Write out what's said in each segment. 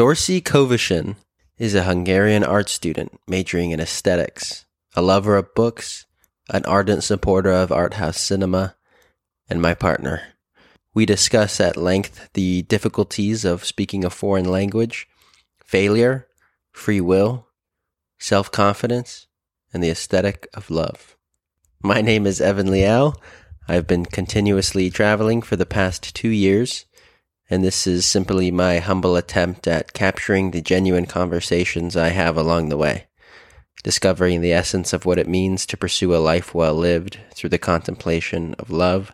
Dorci Covesan is a Hungarian art student majoring in aesthetics, a lover of books, an ardent supporter of art house cinema, and my partner. We discuss at length the difficulties of speaking a foreign language, failure, free will, self confidence, and the aesthetic of love. My name is Evan Liao. I've been continuously traveling for the past two years, and this is simply my humble attempt at capturing the genuine conversations I have along the way, discovering the essence of what it means to pursue a life well lived through the contemplation of love,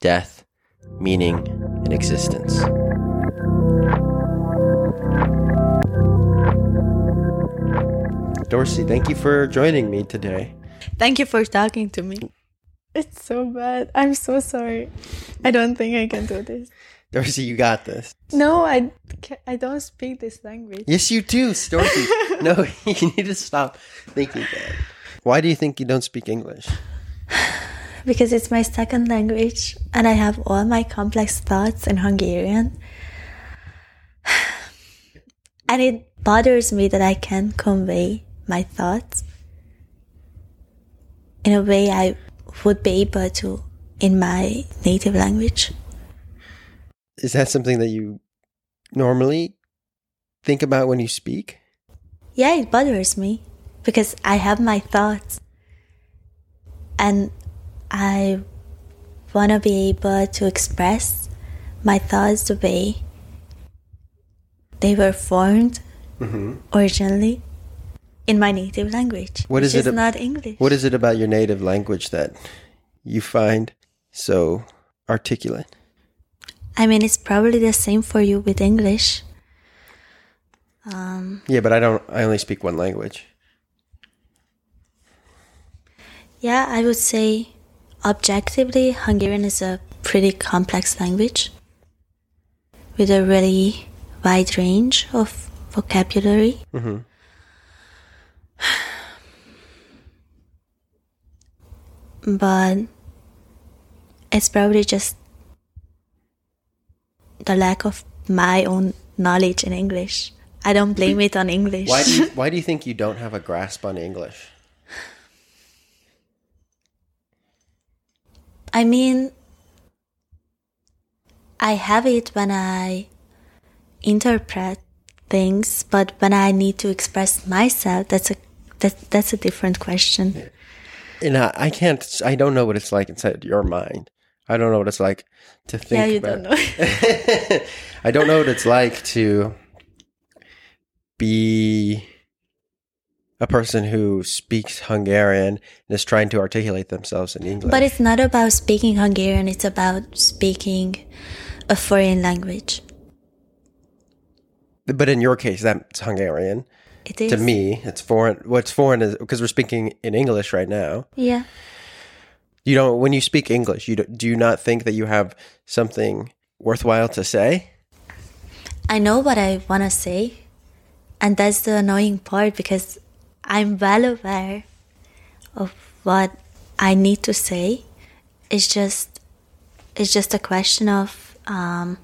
death, meaning, and existence. Dorci, thank you for joining me today. Thank you for talking to me. It's so bad. I'm so sorry. I don't think I can do this. Dorci, you got this. No, I, I don't speak this language. Yes, you do, Dorci. no, you need to stop thinking that. Why do you think you don't speak English? Because it's my second language and I have all my complex thoughts in Hungarian. And it bothers me that I can't convey my thoughts in a way I would be able to in my native language. Is that something that you normally think about when you speak? Yeah, it bothers me because I have my thoughts and I want to be able to express my thoughts the way they were formed mm-hmm. originally in my native language. What which is it is ab- not English. What is it about your native language that you find so articulate? I mean, it's probably the same for you with English. Um, yeah, but I don't. I only speak one language. Yeah, I would say objectively, Hungarian is a pretty complex language with a really wide range of vocabulary. Mm-hmm. but it's probably just the lack of my own knowledge in English. I don't blame it on English. Why do you, Why do you think you don't have a grasp on English? I mean, I have it when I interpret things, but when I need to express myself, that's a that, that's a different question. And I, I can't. I don't know what it's like inside your mind. I don't know what it's like to think. yeah, you about, don't know. I don't know what it's like to be a person who speaks Hungarian and is trying to articulate themselves in English. but it's not about speaking Hungarian, it's about speaking a foreign language. But in your case, that's Hungarian. It is. To me, it's foreign. What's foreign is because we're speaking in English right now. Yeah. You don't. When you speak English, you do, do you not think that you have something worthwhile to say? I know what I want to say, and that's the annoying part because I'm well aware of what I need to say. It's just, it's just a question of um,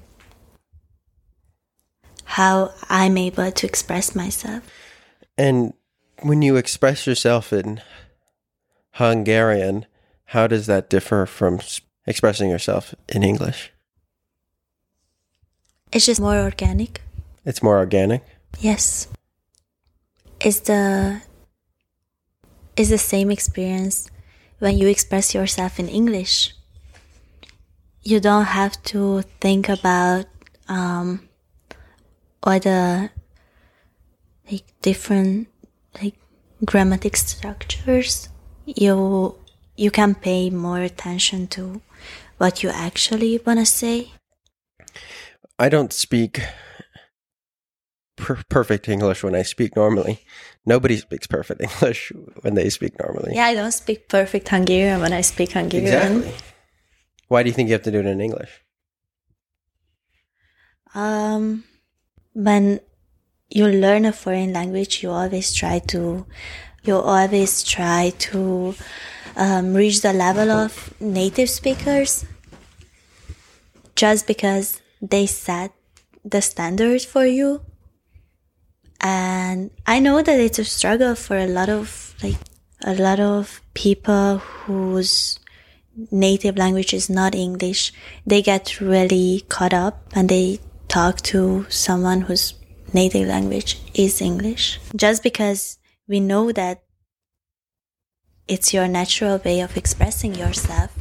how I'm able to express myself. And when you express yourself in Hungarian, how does that differ from expressing yourself in English? It's just more organic. It's more organic. Yes. It's the it's the same experience when you express yourself in English. You don't have to think about um all the like different like grammatic structures. You you can pay more attention to what you actually wanna say. I don't speak per- perfect English when I speak normally. Nobody speaks perfect English when they speak normally. Yeah, I don't speak perfect Hungarian when I speak Hungarian. Exactly. Why do you think you have to do it in English? Um, when you learn a foreign language, you always try to, you always try to um, reach the level of native speakers. Just because they set the standard for you, And I know that it's a struggle for a lot of like a lot of people whose native language is not English. They get really caught up and they talk to someone whose native language is English. Just because we know that it's your natural way of expressing yourself.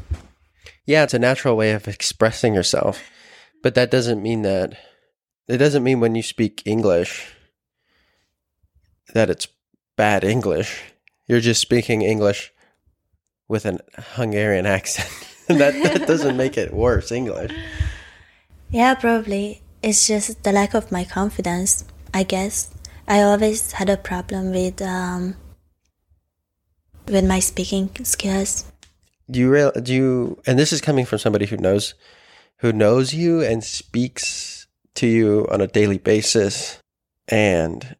Yeah, it's a natural way of expressing yourself. But that doesn't mean that it doesn't mean when you speak English that it's bad English. You're just speaking English with an Hungarian accent. that that doesn't make it worse English. Yeah, probably. It's just the lack of my confidence, I guess. I always had a problem with um, with my speaking skills. Do you real do you and this is coming from somebody who knows who knows you and speaks to you on a daily basis and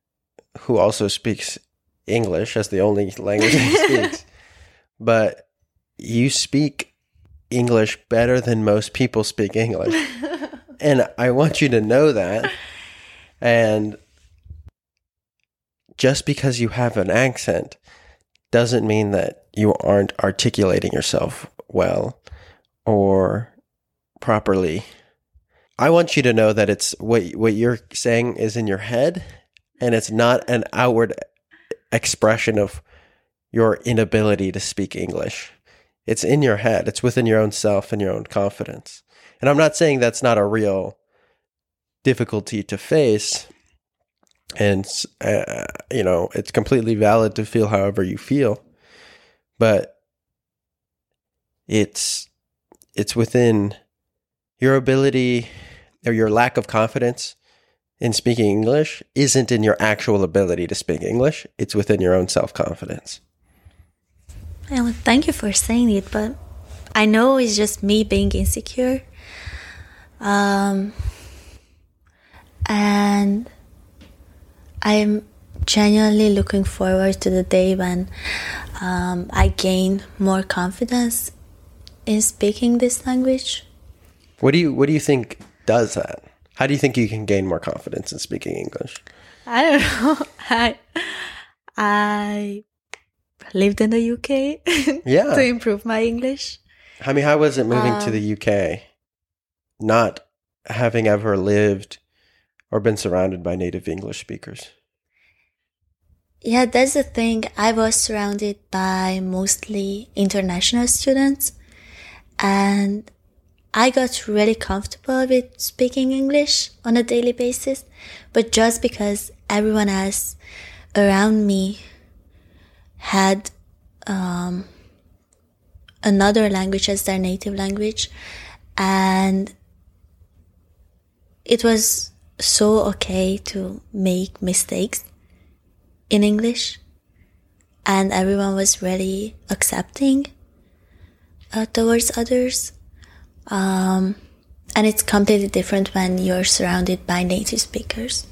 who also speaks English as the only language he speaks. But you speak English better than most people speak English. and I want you to know that. And just because you have an accent doesn't mean that you aren't articulating yourself well or properly. I want you to know that it's what what you're saying is in your head and it's not an outward expression of your inability to speak English. It's in your head. It's within your own self and your own confidence. And I'm not saying that's not a real difficulty to face and uh, you know it's completely valid to feel however you feel but it's it's within your ability or your lack of confidence in speaking english isn't in your actual ability to speak english. It's within your own self-confidence. Well, thank you for saying it but i know it's just me being insecure. Um and I'm genuinely looking forward to the day when um, I gain more confidence in speaking this language. What do you What do you think does that? How do you think you can gain more confidence in speaking English? I don't know. I I lived in the UK. Yeah. to improve my English. I mean, how was it moving to Um, the UK, not having ever lived or been surrounded by native English speakers? Yeah, that's the thing. I was surrounded by mostly international students and I got really comfortable with speaking English on a daily basis. But just because everyone else around me had um, another language as their native language and it was so okay to make mistakes in English, and everyone was really accepting uh, towards others. Um, and it's completely different when you're surrounded by native speakers.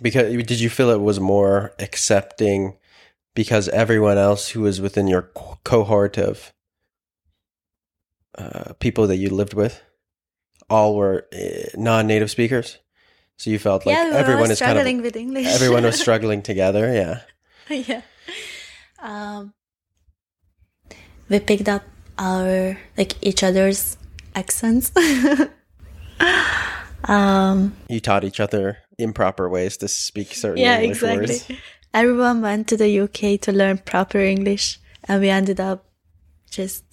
Because did you feel it was more accepting because everyone else who was within your cohort of uh, people that you lived with all were uh, non-native speakers? So you felt like yeah, everyone is kind of with English. everyone was struggling together. Yeah. yeah. Um, we picked up our like each other's accents. um, You taught each other improper ways to speak certain yeah, English exactly. words. Everyone went to the UK to learn proper English, and we ended up just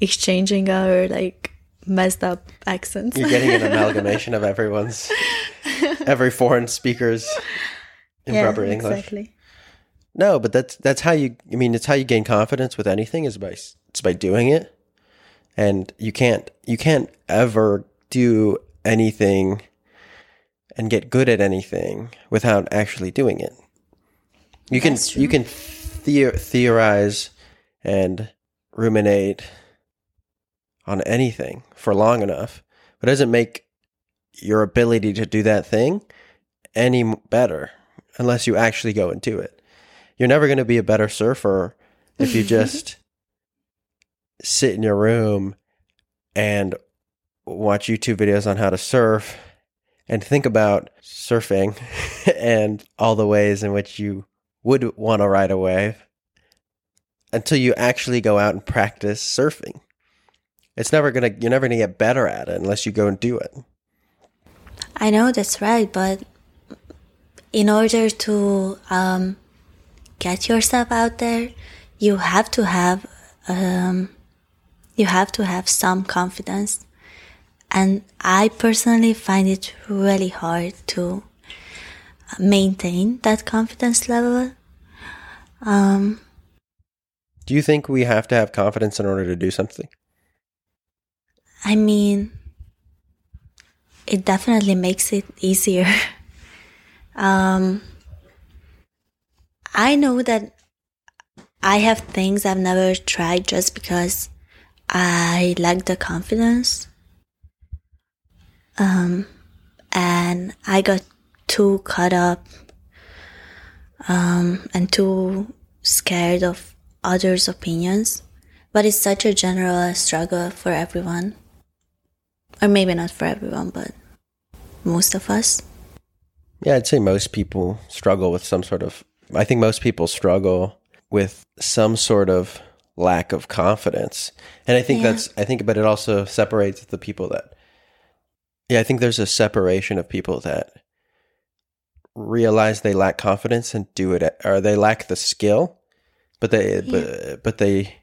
exchanging our like messed up accents. You're getting an amalgamation of everyone's every foreign speaker's improper yeah, English. Exactly. No, but that's that's how you. I mean, it's how you gain confidence with anything is by it's by doing it, and you can't you can't ever do anything and get good at anything without actually doing it. You can That's you can theor- theorize and ruminate on anything for long enough, but it doesn't make your ability to do that thing any better unless you actually go and do it. You're never going to be a better surfer if you just sit in your room and watch YouTube videos on how to surf and think about surfing and all the ways in which you would want to ride a wave until you actually go out and practice surfing. It's never gonna you're never gonna get better at it unless you go and do it. I know that's right, but in order to um, get yourself out there, you have to have um, you have to have some confidence, and I personally find it really hard to maintain that confidence level. Um, do you think we have to have confidence in order to do something? I mean, it definitely makes it easier. um, I know that I have things I've never tried just because I lack the confidence. Um, and I got too caught up um, and too scared of others' opinions. But it's such a general struggle for everyone. Or maybe not for everyone, but most of us. Yeah, I'd say most people struggle with some sort of. I think most people struggle with some sort of lack of confidence. And I think yeah. that's, I think, but it also separates the people that, yeah, I think there's a separation of people that realize they lack confidence and do it, or they lack the skill, but they, yeah. but, but they,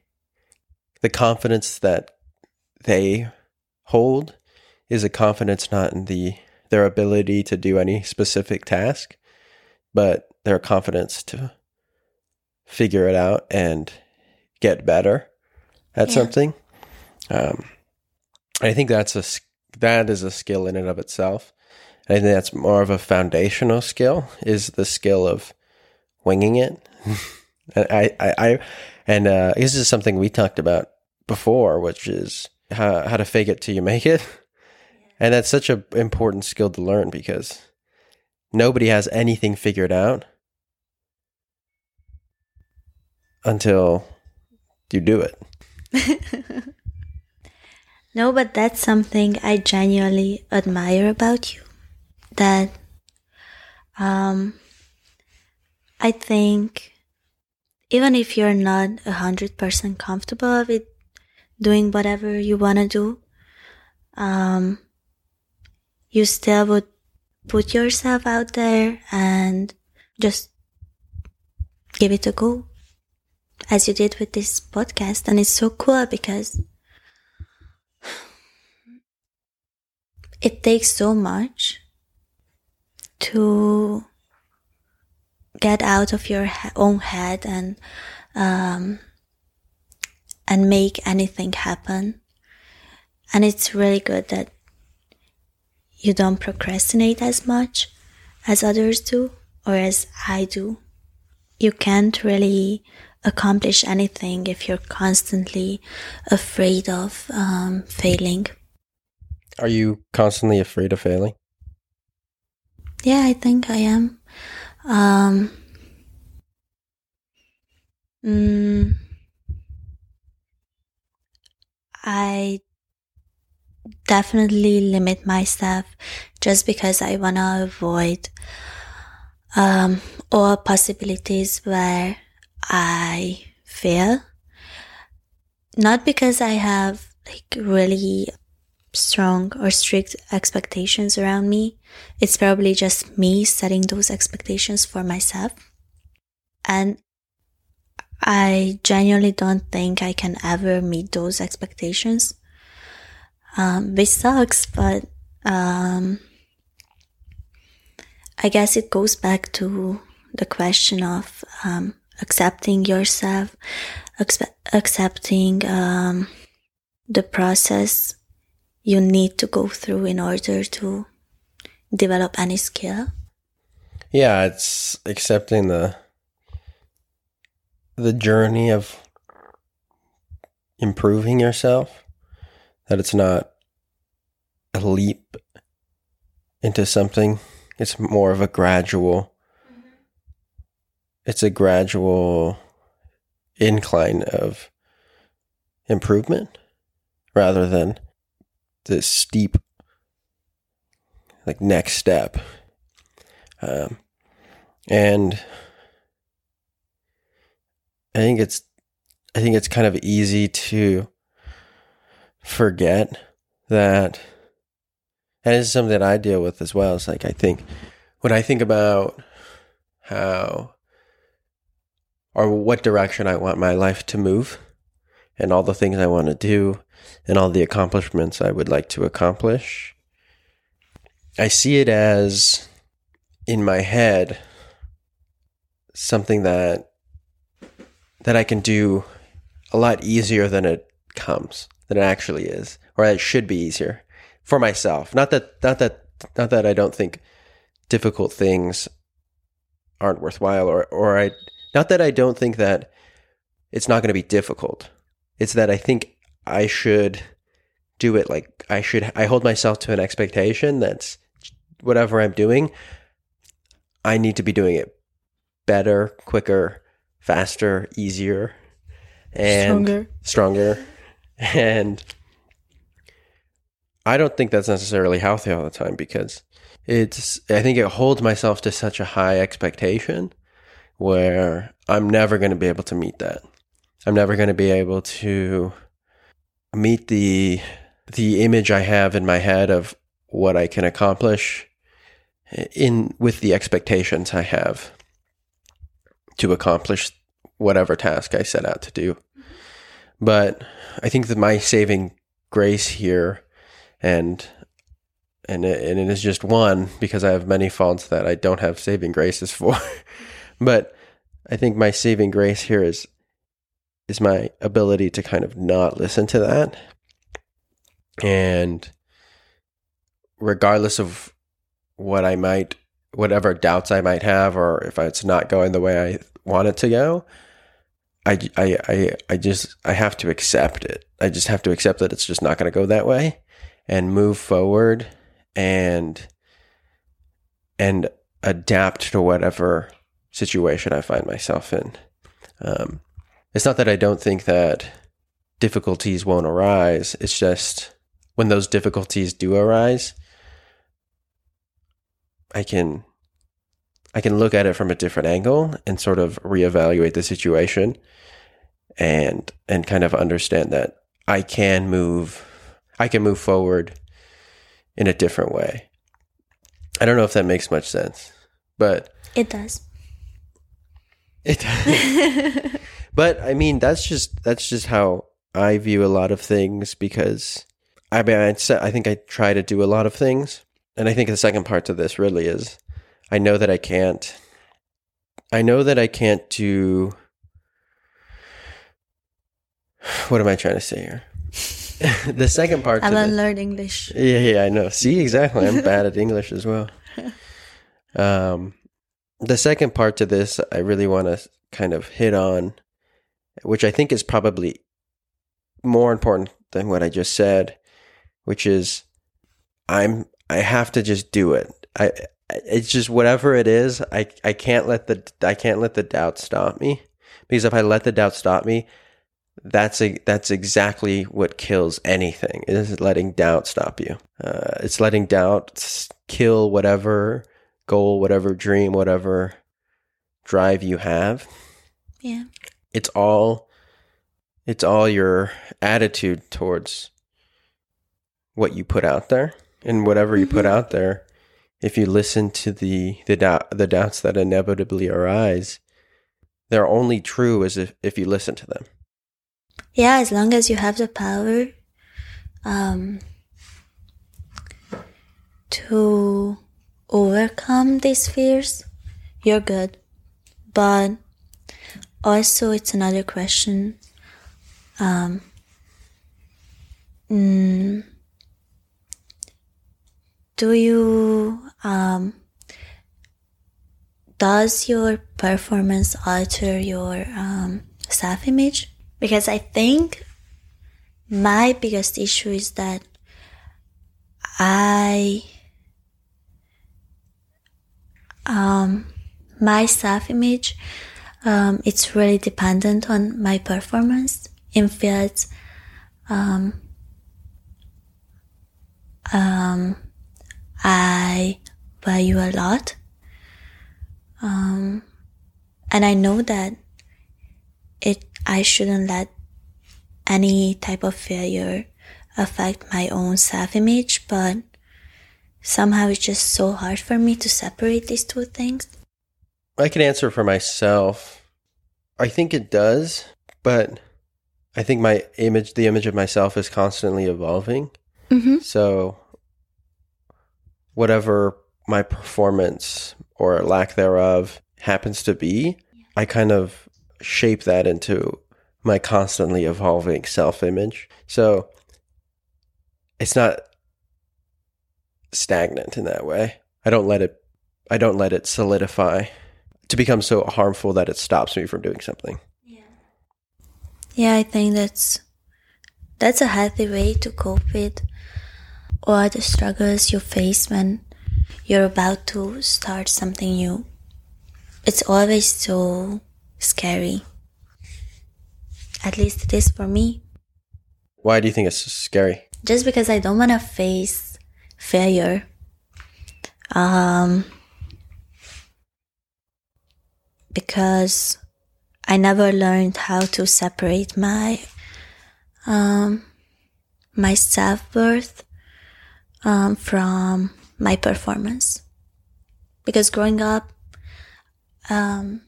the confidence that they hold is a confidence not in the their ability to do any specific task, but their confidence to figure it out and get better at yeah. something. Um, I think that's a that is a skill in and of itself. I think that's more of a foundational skill is the skill of winging it. I, I, I, and uh, this is something we talked about before, which is how, how to fake it till you make it. And that's such an important skill to learn because nobody has anything figured out until you do it. no, but that's something I genuinely admire about you. That um, I think even if you're not a hundred percent comfortable with doing whatever you want to do, um, you still would put yourself out there and just give it a go as you did with this podcast. And it's so cool because it takes so much to get out of your own head and um, and make anything happen. And it's really good that you don't procrastinate as much as others do or as I do. You can't really accomplish anything if you're constantly afraid of um, failing. Are you constantly afraid of failing? Yeah, I think I am. Um, mm, I definitely limit myself just because I want to avoid um, all possibilities where I fail. Not because I have like really strong or strict expectations around me. It's probably just me setting those expectations for myself. And I genuinely don't think I can ever meet those expectations um, which sucks, but um, I guess it goes back to the question of um, accepting yourself, accepting um, the process you need to go through in order to develop any skill. Yeah, it's accepting the the journey of improving yourself that it's not a leap into something. It's more of a gradual. Mm-hmm. It's a gradual incline of improvement rather than the steep like next step. Um, and I think it's I think it's kind of easy to forget that and is something that I deal with as well. It's like I think when I think about how or what direction I want my life to move and all the things I want to do and all the accomplishments I would like to accomplish, I see it as in my head something that that I can do a lot easier than it comes, than it actually is, or it should be easier for myself. Not that not that not that I don't think difficult things aren't worthwhile or or I not that I don't think that it's not going to be difficult. It's that I think I should do it like I should I hold myself to an expectation that's whatever I'm doing I need to be doing it better, quicker, faster, easier, and Stronger. stronger. And I don't think that's necessarily healthy all the time because it's, I think it holds myself to such a high expectation where I'm never going to be able to meet that. I'm never going to be able to meet the, the image I have in my head of what I can accomplish in with the expectations I have to accomplish whatever task I set out to do. But I think that my saving grace here and and it, and it is just one because I have many faults that I don't have saving graces for. but I think my saving grace here is is my ability to kind of not listen to that and regardless of what I might whatever doubts I might have or if it's not going the way I want it to go I, I, I, I just I have to accept it. I just have to accept that it's just not going to go that way and move forward and and adapt to whatever situation I find myself in. Um, it's not that I don't think that difficulties won't arise. It's just when those difficulties do arise, I can I can look at it from a different angle and sort of reevaluate the situation and and kind of understand that I can move I can move forward in a different way. I don't know if that makes much sense, but It does. it does. but I mean that's just that's just how I view a lot of things because I mean I'd I think I try to do a lot of things and I think the second part to this really is I know that I can't I know that I can't do what am I trying to say here? the second part I to learn English. yeah, yeah, I know. See, exactly. I'm bad at English as well. Um, the second part to this, I really want to kind of hit on, which I think is probably more important than what I just said, which is I'm I have to just do it. I it's just whatever it is. I I can't let the I can't let the doubt stop me because if I let the doubt stop me, that's a, that's exactly what kills anything. It is letting doubt stop you. Uh, it's letting doubt kill whatever goal, whatever dream, whatever drive you have. Yeah. It's all it's all your attitude towards what you put out there and whatever you put Mhm. out there. If you listen to the the the doubts that inevitably arise, they're only true as if, if you listen to them. Yeah, as long as you have the power um, to overcome these fears, you're good. But also, it's another question. Um, mm, do you um, does your performance alter your um, self image? Because I think my biggest issue is that I um, my self image um, it's really dependent on my performance in fields um, um, I value a lot. Um, and I know that it, I shouldn't let any type of failure affect my own self image, but somehow it's just so hard for me to separate these two things. I can answer for myself. I think it does, but I think my image, the image of myself, is constantly evolving. Mm-hmm. So, whatever my performance or lack thereof happens to be, I kind of shape that into my constantly evolving self image. So, it's not stagnant in that way. I don't let it I don't let it solidify to become so harmful that it stops me from doing something. Yeah, Yeah, I think that's that's a healthy way to cope with all the struggles you face when you're about to start something new. It's always so scary. At least it is for me. Why do you think it's so scary? Just because I don't want to face failure. Um, because I never learned how to separate my um, my self worth um, from my performance. Because growing up, um,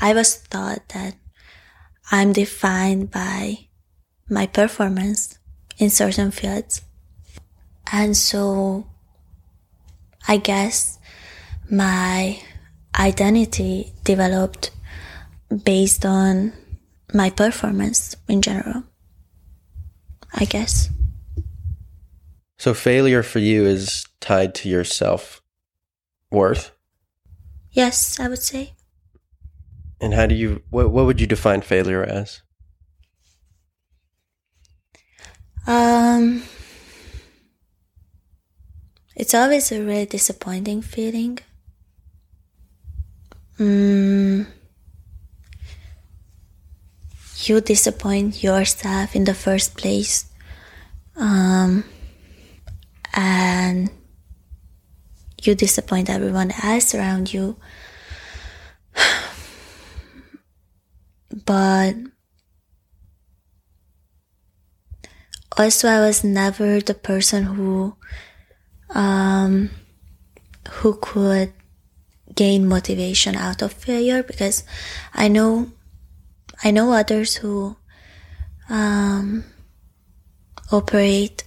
I was taught that I'm defined by my performance in certain fields. And so I guess my identity developed based on my performance in general. I guess. So failure for you is tied to your self worth. Yes, I would say. And how do you what what would you define failure as? Um it's always a really disappointing feeling. Mm, you disappoint yourself in the first place. Um, and you disappoint everyone else around you. but also, I was never the person who um, who could gain motivation out of failure because I know I know others who um, operate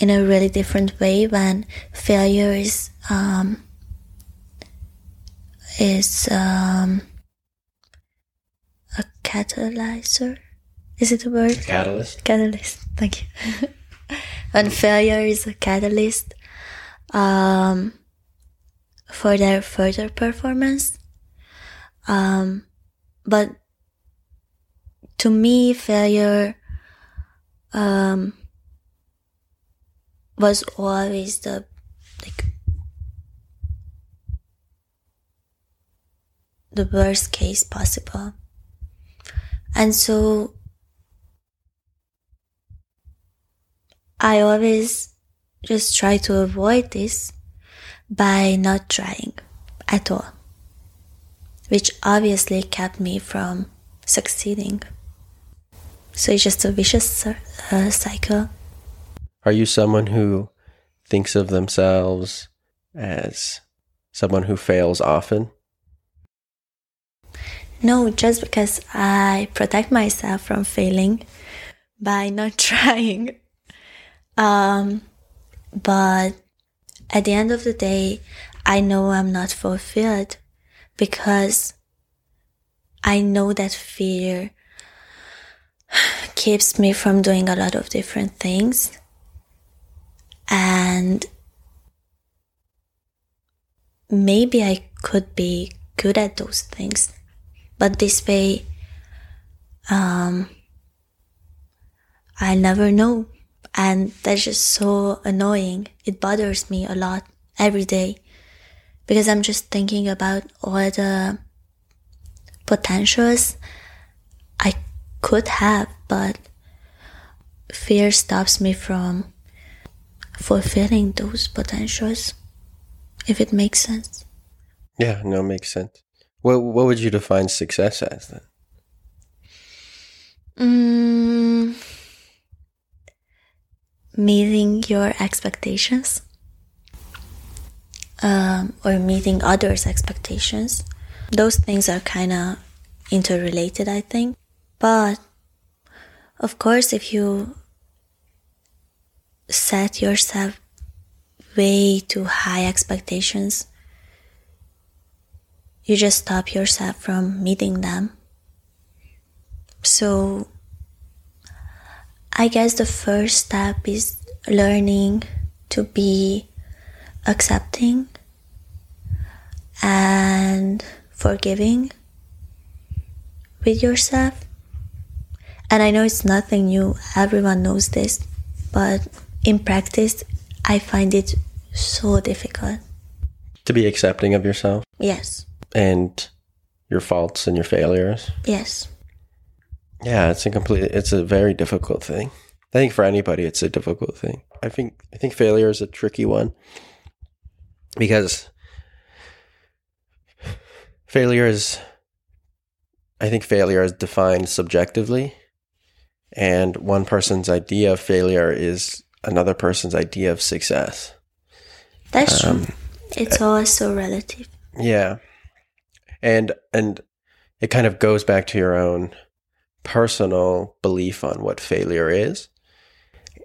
in a really different way when failure is um, is um, a catalyzer. Is it a word? Catalyst. Catalyst. Thank you. when failure is a catalyst um, for their further performance. Um, but to me, failure um, was always the like the worst case possible, and so I always just try to avoid this by not trying at all which obviously kept me from succeeding. So it's just a vicious uh, cycle. Are you someone who thinks of themselves as someone who fails often? No, just because I protect myself from failing by not trying. Um, but at the end of the day, I know I'm not fulfilled because I know that fear keeps me from doing a lot of different things. And maybe I could be good at those things. But this way, um, I never know. And that's just so annoying. It bothers me a lot every day because I'm just thinking about all the potentials I could have, but fear stops me from fulfilling those potentials, if it makes sense. Yeah, no, makes sense. What what would you define success as then? Mm, meeting your expectations um, or meeting others' expectations. Those things are kind of interrelated, I think. But of course, if you set yourself way too high expectations, you just stop yourself from meeting them. So, I guess the first step is learning to be accepting and forgiving with yourself. And I know it's nothing new, everyone knows this, but in practice, I find it so difficult. To be accepting of yourself Yes, and your faults and your failures. yes, Yeah, it's a complete it's a very difficult thing. I think for anybody it's a difficult thing. I think I think failure is a tricky one because failure is I think failure is defined subjectively and one person's idea of failure is another person's idea of success. that's true. Um, It's always so relative. Yeah. And and it kind of goes back to your own personal belief on what failure is.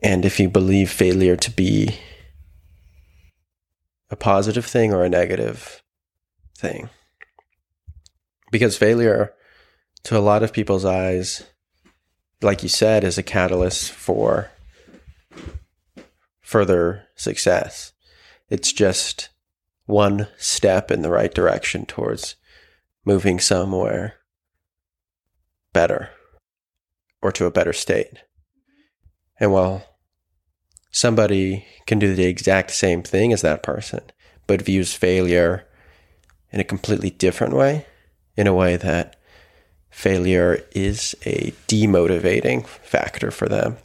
And if you believe failure to be a positive thing or a negative thing. Because failure to a lot of people's eyes like you said is a catalyst for further success. It's just one step in the right direction towards moving somewhere better or to a better state. And while somebody can do the exact same thing as that person, but views failure in a completely different way, in a way that failure is a demotivating factor for them,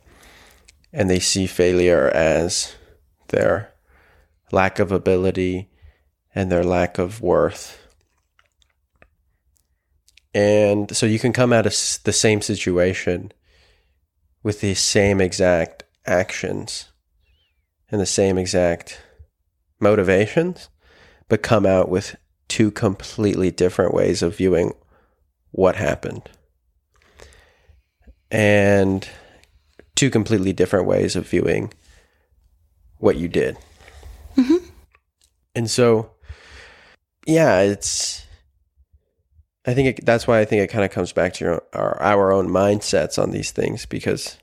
and they see failure as their lack of ability and their lack of worth. And so you can come out of the same situation with the same exact actions and the same exact motivations, but come out with two completely different ways of viewing what happened. And two completely different ways of viewing what you did. Mm-hmm. And so, yeah, it's. I think it, that's why I think it kind of comes back to your, our our own mindsets on these things because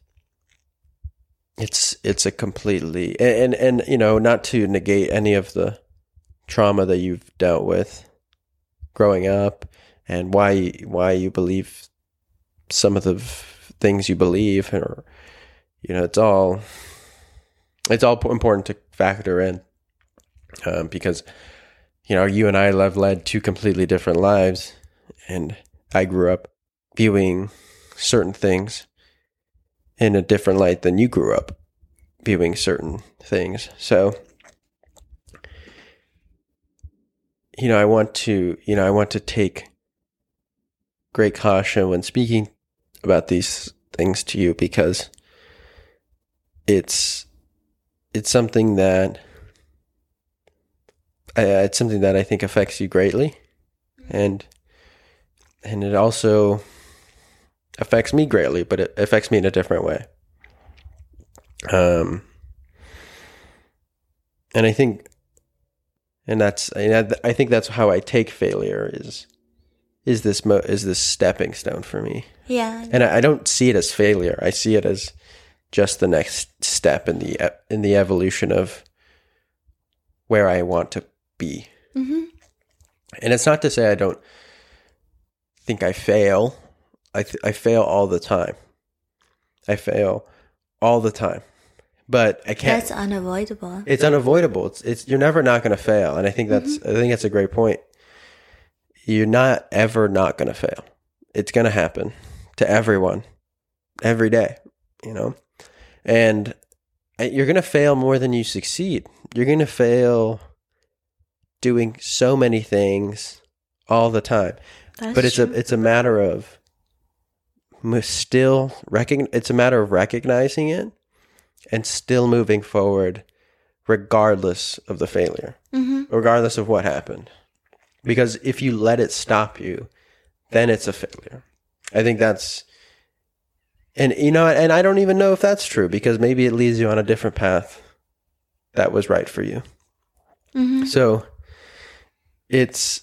it's it's a completely and, and and you know not to negate any of the trauma that you've dealt with growing up and why why you believe some of the things you believe or you know it's all it's all important to factor in um, because you know you and I have led two completely different lives, and I grew up viewing certain things in a different light than you grew up viewing certain things. So you know I want to you know I want to take great caution when speaking about these things to you because it's it's something that uh, it's something that I think affects you greatly, and and it also affects me greatly, but it affects me in a different way. Um, and I think, and that's and I I think that's how I take failure is is this mo- is this stepping stone for me, Yeah, and I, I don't see it as failure. I see it as just the next step in the in the evolution of where I want to be. hmm And it's not to say I don't think I fail. I th- I fail all the time. I fail all the time, but I can't. that's unavoidable. it's unavoidable. It's it's you're never not going to fail, and I think that's I think that's a great point. You're not ever not going to fail. It's going to happen to everyone every day, you know. And uh, you're going to fail more than you succeed. You're going to fail doing so many things all the time. That's but it's true. a it's a matter of still recogn- it's a matter of recognizing it and still moving forward regardless of the failure Mhm. regardless of what happened because if you let it stop you then it's a failure i think that's and you know and i don't even know if that's true because maybe it leads you on a different path that was right for you Mhm. so it's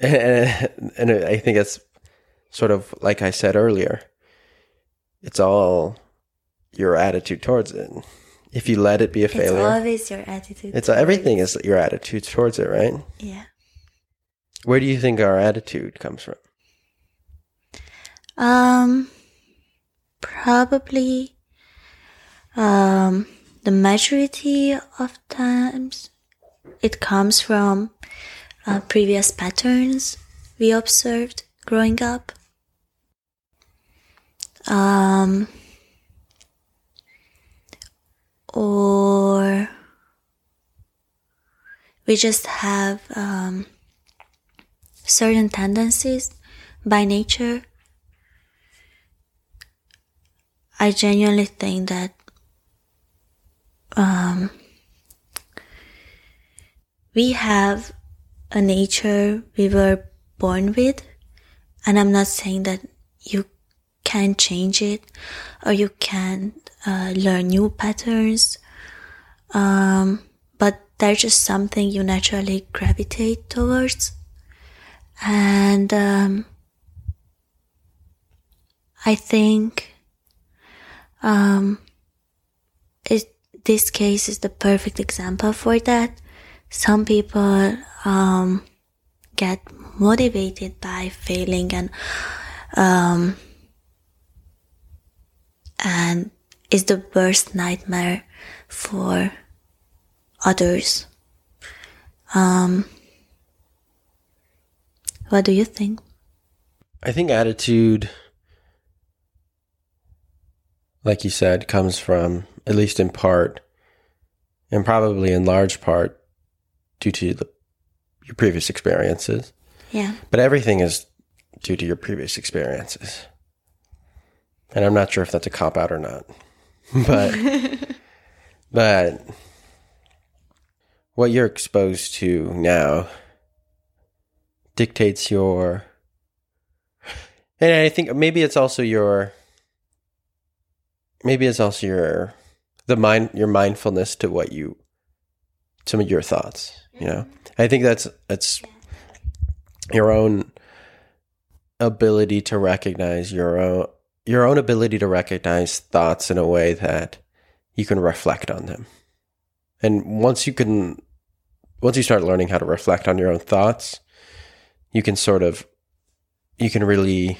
and, and I think it's sort of like I said earlier. It's all your attitude towards it. If you let it be a failure, It's failure, always your attitude. it's everything is your attitude towards it, right? Yeah. Where do you think our attitude comes from? Um, probably, um, the majority of times it comes from uh, previous patterns we observed growing up. Um, or we just have um, certain tendencies by nature I genuinely think that um, we have a nature we were born with, and I'm not saying that you can change it or you can uh, learn new patterns, um, but they're just something you naturally gravitate towards, and um, I think um, it, this case is the perfect example for that. Some people um, get motivated by failing and um, and is the worst nightmare for others. Um, what do you think? I think attitude, like you said, comes from, at least in part, and probably in large part, due to the, your previous experiences. Yeah. But everything is due to your previous experiences. And I'm not sure if that's a cop out or not. But but what you're exposed to now dictates your and I think maybe it's also your maybe it's also your the mind your mindfulness to what you some of your thoughts, you know. Mm-hmm. I think that's that's your own ability to recognize your own your own ability to recognize thoughts in a way that you can reflect on them. And once you can once you start learning how to reflect on your own thoughts, you can sort of you can really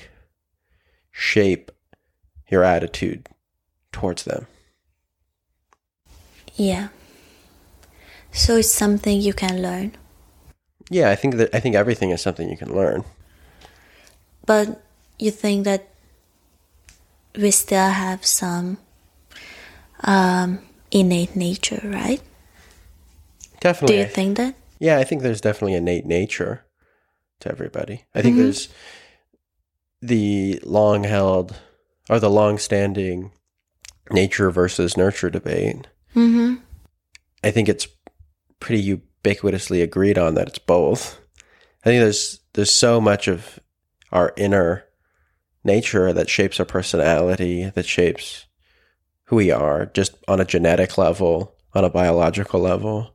shape your attitude towards them. Yeah. So it's something you can learn. Yeah, I think that I think everything is something you can learn. But you think that we still have some um, innate nature, right? Definitely. Do you think that? Yeah, I think there's definitely innate nature to everybody. I think there's the long held or the long standing nature versus nurture debate. Mm-hmm. I think it's pretty ubiquitously agreed on that it's both. I think there's there's so much of our inner nature that shapes our personality, that shapes who we are, just on a genetic level, on a biological level,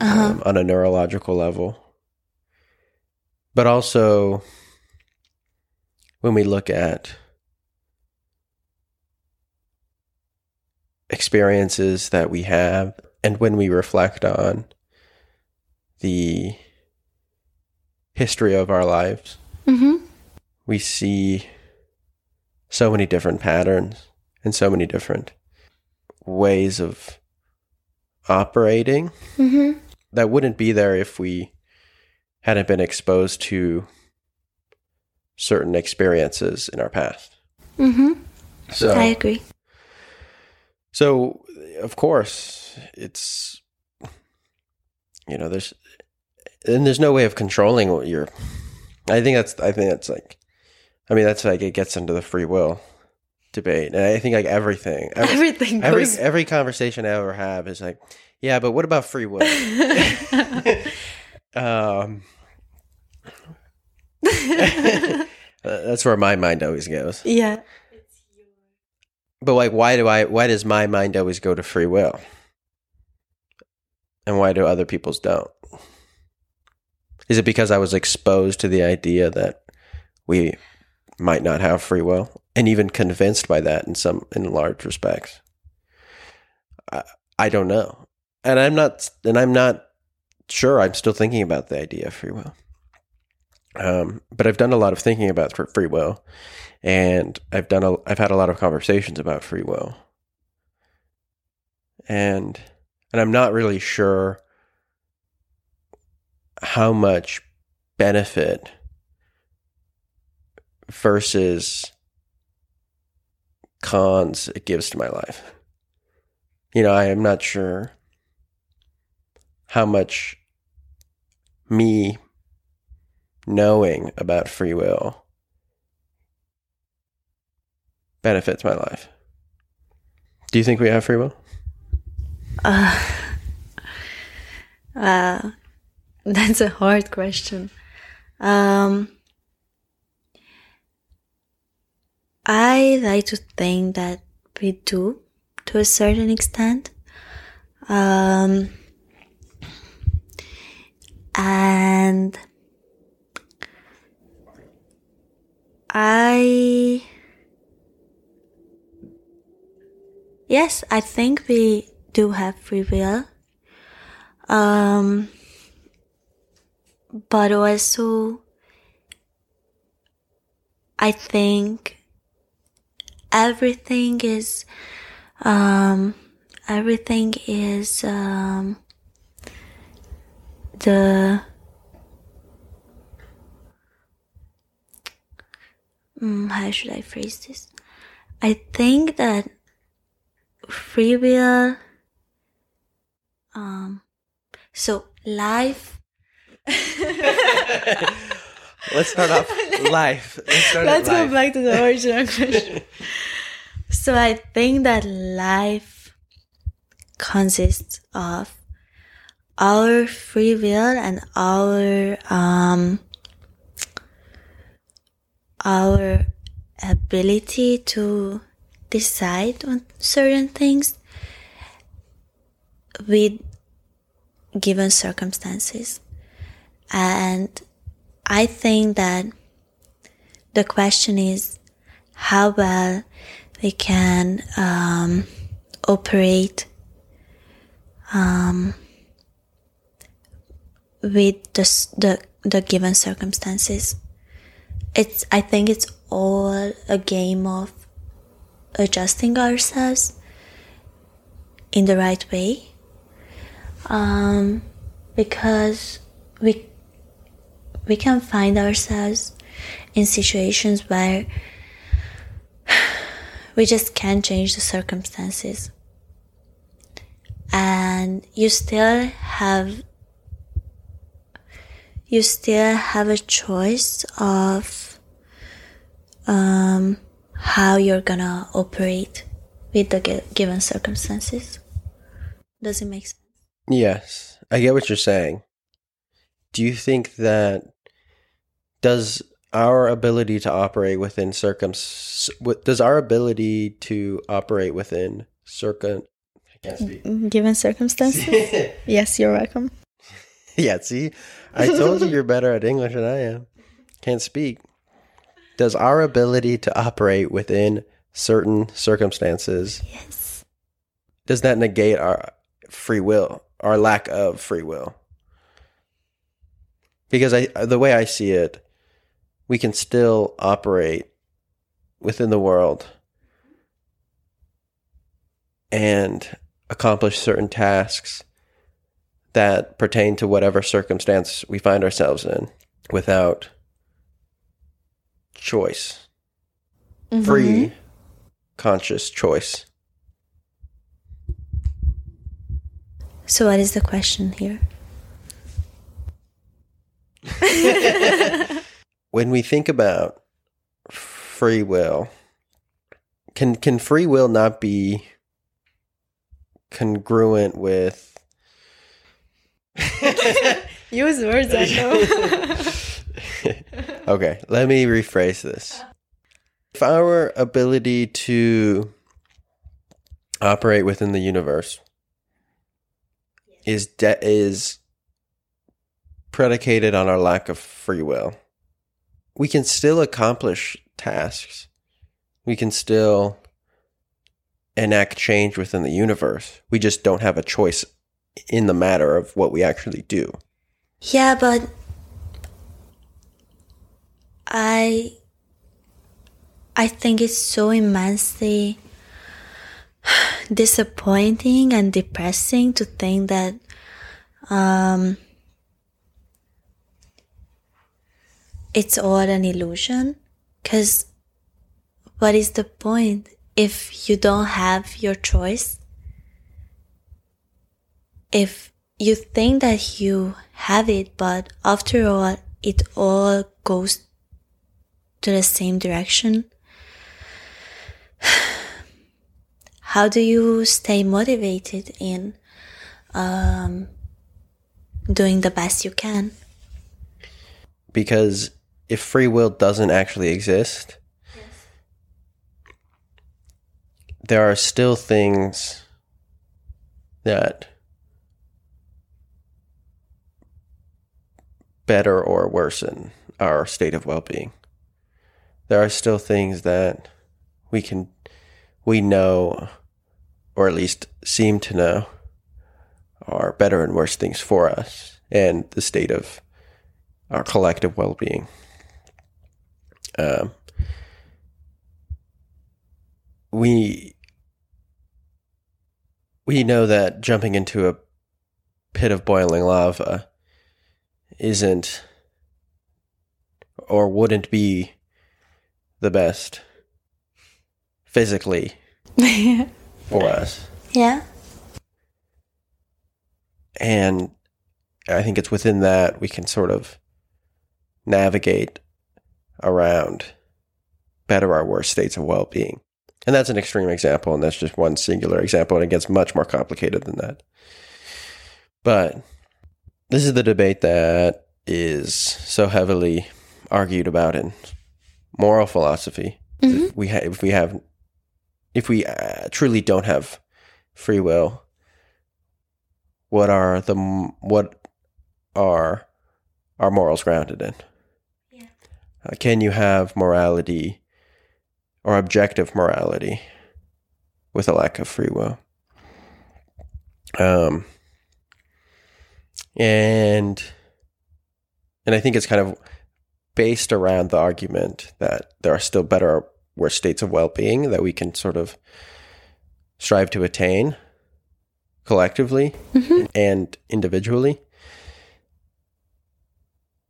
um, on a neurological level. But also, when we look at experiences that we have, and when we reflect on the history of our lives, Mm-hmm. we see so many different patterns and so many different ways of operating Mm-hmm. that wouldn't be there if we hadn't been exposed to certain experiences in our past. Mm-hmm. So I agree. So, of course, it's you know, there's and there's no way of controlling what you're. I think that's. I think that's like. I mean, that's like it gets into the free will debate, and I think like everything, every, Everything every goes. every conversation I ever have is like, yeah, but what about free will? um, that's where my mind always goes. yeah. But like, why do I? Why does my mind always go to free will? And why do other people's don't? Is it because I was exposed to the idea that we might not have free will, and even convinced by that in some in large respects? I, I don't know, and I'm not, and I'm not sure. I'm still thinking about the idea of free will. Um, but I've done a lot of thinking about free will, and I've done a, I've had a lot of conversations about free will, and and I'm not really sure how much benefit versus cons it gives to my life. You know, I am not sure how much me knowing about free will benefits my life. Do you think we have free will? Uh, wow, that's a hard question. Um, I like to think that we do to a certain extent. Um, and I, yes, I think we do have free will. Um, but also, I think everything is, um, everything is, um, the, mm, how should I phrase this? I think that free will, um, so life. Let's start off life. Let's start Let's go life. back to the original question. so I think that life consists of our free will and our um our ability to decide on certain things with given circumstances and i think that the question is how well we can um, operate um, with the, the the given circumstances. It's I think it's all a game of adjusting ourselves in the right way, um, because we we can find ourselves in situations where we just can't change the circumstances. And you still have you still have a choice of um, how you're gonna operate with the given circumstances. Does it make sense? Yes, I get what you're saying. Do you think that does our ability to operate within circum does our ability to operate within circum I can't speak. Given circumstances? yes, you're welcome. yeah, see, I told you you're better at English than I am. Can't speak. Does our ability to operate within certain circumstances Yes. does that negate our free will, our lack of free will? Because I the way I see it, we can still operate within the world and accomplish certain tasks that pertain to whatever circumstance we find ourselves in without choice, mm-hmm. free, conscious choice. So, what is the question here? when we think about free will, can can free will not be congruent with Use words I know. okay, let me rephrase this. If our ability to operate within the universe is de- is predicated on our lack of free will, we can still accomplish tasks. We can still enact change within the universe. We just don't have a choice in the matter of what we actually do. yeah, but I I think it's so immensely disappointing and depressing to think that um, it's all an illusion. Because what is the point if you don't have your choice? If you think that you have it, but after all, it all goes to the same direction. How do you stay motivated in um, doing the best you can? because if free will doesn't actually exist, there are still things that better or worsen our state of well-being. There are still things that we can we know or at least seem to know are better and worse things for us and the state of our collective well-being. Um, we we know that jumping into a pit of boiling lava isn't or wouldn't be the best physically for us. yeah. And I think it's within that we can sort of navigate around better our worst states of well being. And that's an extreme example, and that's just one singular example, and it gets much more complicated than that. But this is the debate that is so heavily argued about in moral philosophy. If we ha- if we have if we uh, truly don't have free will, what are the what are our morals grounded in? Yeah. Uh, can you have morality or objective morality with a lack of free will? Um, and and I think it's kind of based around the argument that there are still better worse states of well-being that we can sort of strive to attain collectively mm-hmm. and individually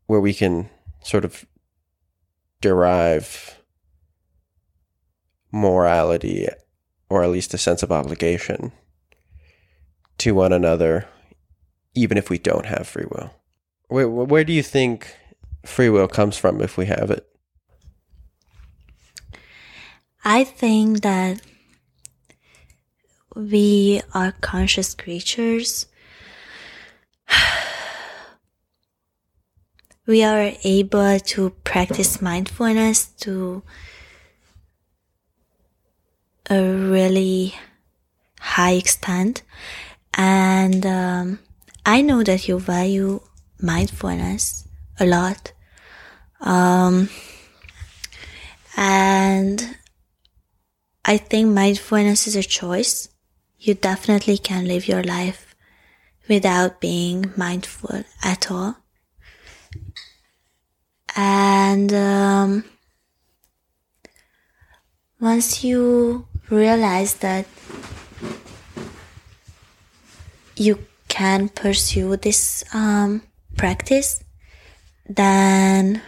where we can sort of derive morality or at least a sense of obligation to one another even if we don't have free will. Where, where do you think free will comes from if we have it I think that we are conscious creatures. We are able to practice mindfulness to a really high extent. And um, I know that you value mindfulness a lot. Um, and I think mindfulness is a choice. You definitely can live your life without being mindful at all. And um, once you realize that you can pursue this um, practice, then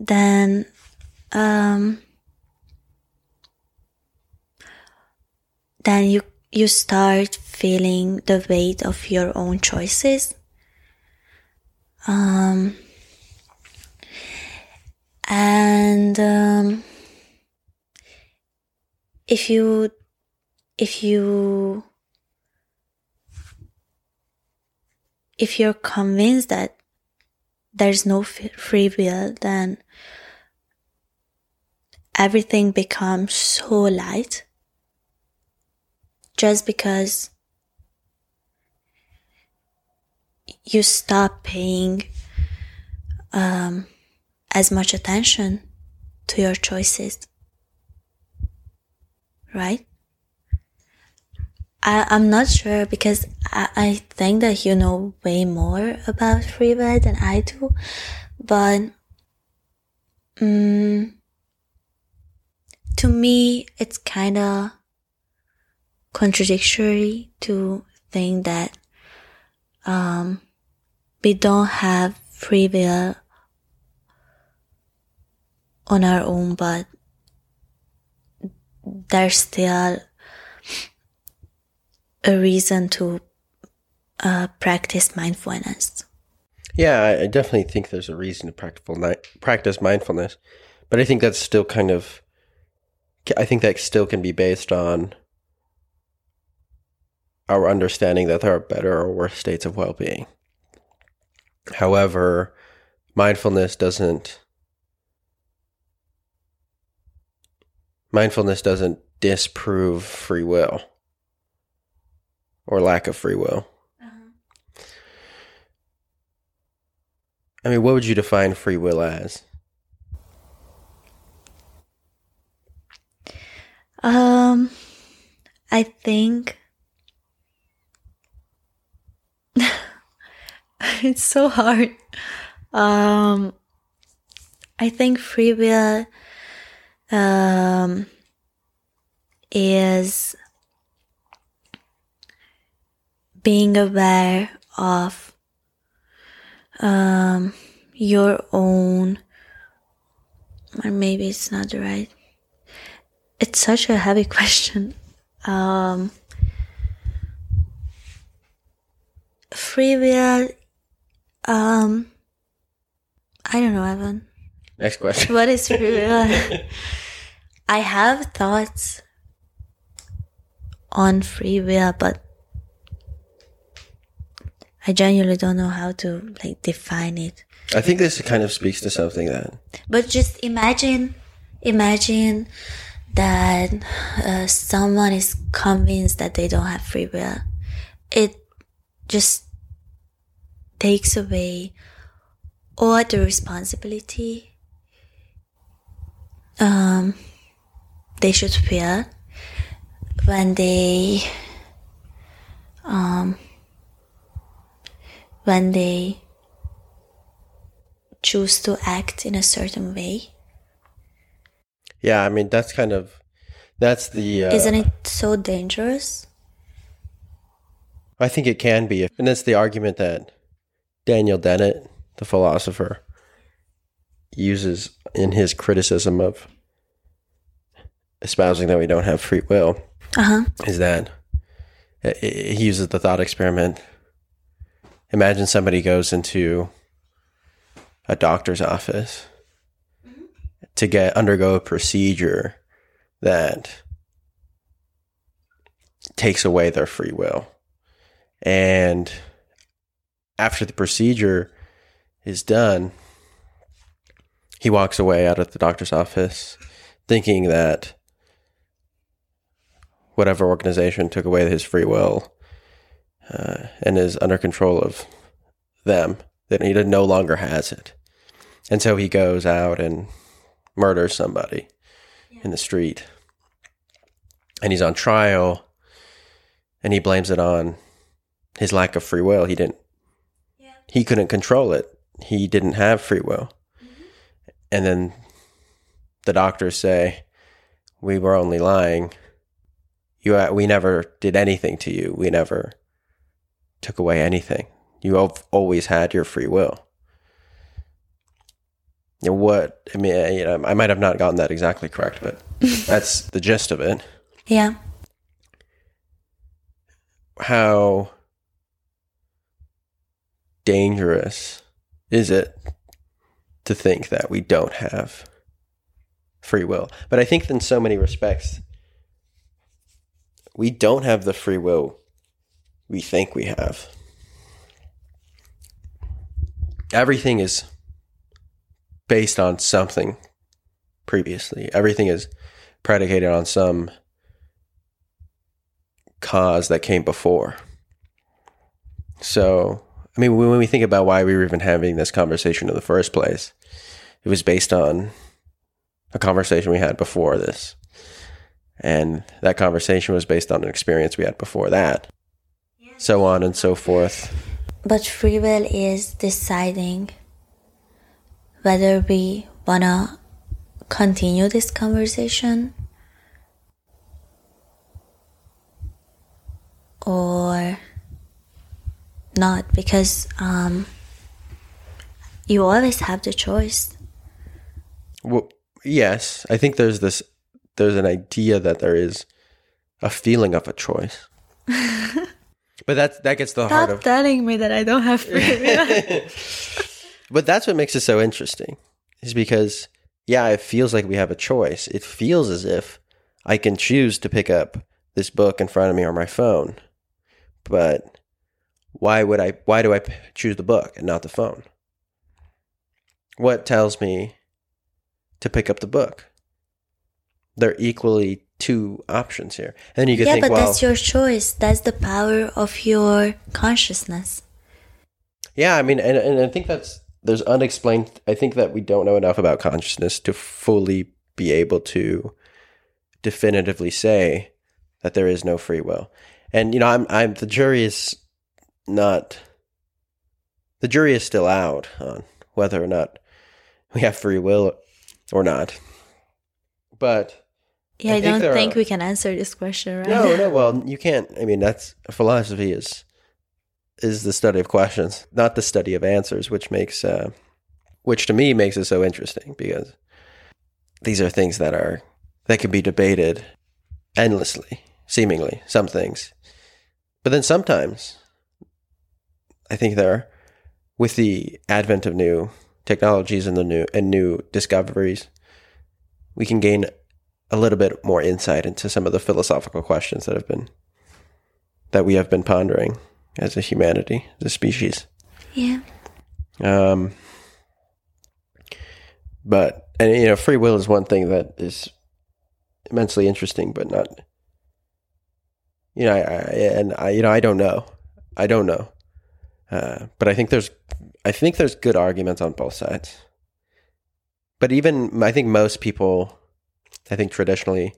then um, then you you start feeling the weight of your own choices. Um, and um, if you if you if you're convinced that there's no free will, then everything becomes so light just because you stop paying um, as much attention to your choices. Right? I, I'm not sure because I, I think that you know way more about free will than I do, but um, to me, it's kind of contradictory to think that um, we don't have free will on our own, but there's still a reason to uh, practice mindfulness. Yeah, I definitely think there's a reason to practice mindfulness, but I think that's still kind of, I think that still can be based on our understanding that there are better or worse states of well being. However, mindfulness doesn't mindfulness doesn't disprove free will or lack of free will. Uh-huh. I mean, what would you define free will as? Um, I think it's so hard. Um, I think free will um, is being aware of um, your own, or maybe it's not the right. It's such a heavy question. Um, free will um i don't know evan next question what is free will i have thoughts on free will but i genuinely don't know how to like define it. I think this kind of speaks to something that but just imagine imagine that uh, someone is convinced that they don't have free will. It just takes away all the responsibility um, they should feel when they um, when they choose to act in a certain way. Yeah, I mean that's kind of that's the uh, isn't it so dangerous? I think it can be. And that's the argument that Daniel Dennett, the philosopher, uses in his criticism of espousing that we don't have free will. Uh-huh. Is that he uses the thought experiment. Imagine somebody goes into a doctor's office mm-hmm. to get undergo a procedure that takes away their free will. And after the procedure is done, he walks away out of the doctor's office thinking that whatever organization took away his free will uh, and is under control of them, that he no longer has it. And so he goes out and murders somebody yeah. in the street. And he's on trial and he blames it on his lack of free will. He didn't, yeah. he couldn't control it. He didn't have free will. Mm-hmm. And then the doctors say, we were only lying. You, we never did anything to you. We never took away anything. You have always had your free will. You know, what I mean, you know, I might have not gotten that exactly correct, but that's the gist of it. Yeah. how dangerous is it to think that we don't have free will? But I think in so many respects, we don't have the free will we think we have. Everything is based on something previously. Everything is predicated on some cause that came before. So, I mean, when we think about why we were even having this conversation in the first place, it was based on a conversation we had before this. And that conversation was based on an experience we had before that. So on and so forth. But free will is deciding whether we want to continue this conversation or not because um, you always have the choice. Well, yes, I think there's this there's an idea that there is a feeling of a choice. but that's that gets the Stop heart of telling me that I don't have will. But that's what makes it so interesting. Is because yeah, it feels like we have a choice. It feels as if I can choose to pick up this book in front of me or my phone. But why would I why do I choose the book and not the phone? What tells me to pick up the book? They're equally two options here. And you could yeah, think, but well, that's your choice. That's the power of your consciousness. Yeah, I mean, and, and I think that's there's unexplained. I think that we don't know enough about consciousness to fully be able to definitively say that there is no free will. And you know, I'm I'm the jury is not the jury is still out on whether or not we have free will or not. But Yeah, I I, think don't think are- we can answer this question right no, no, well, you can't. I mean, that's philosophy is is the study of questions, not the study of answers, which makes uh, which to me makes it so interesting because these are things that are that can be debated endlessly, seemingly some things, but then sometimes I think there, with the advent of new technologies and the new and new discoveries, we can gain a little bit more insight into some of the philosophical questions that have been that we have been pondering as a humanity, as a species. Yeah. Um, but and you know, free will is one thing that is immensely interesting, but not. You know, I, I and I, you know, I don't know, I don't know, uh, but I think there's, I think there's good arguments on both sides. But even I think most people, I think traditionally,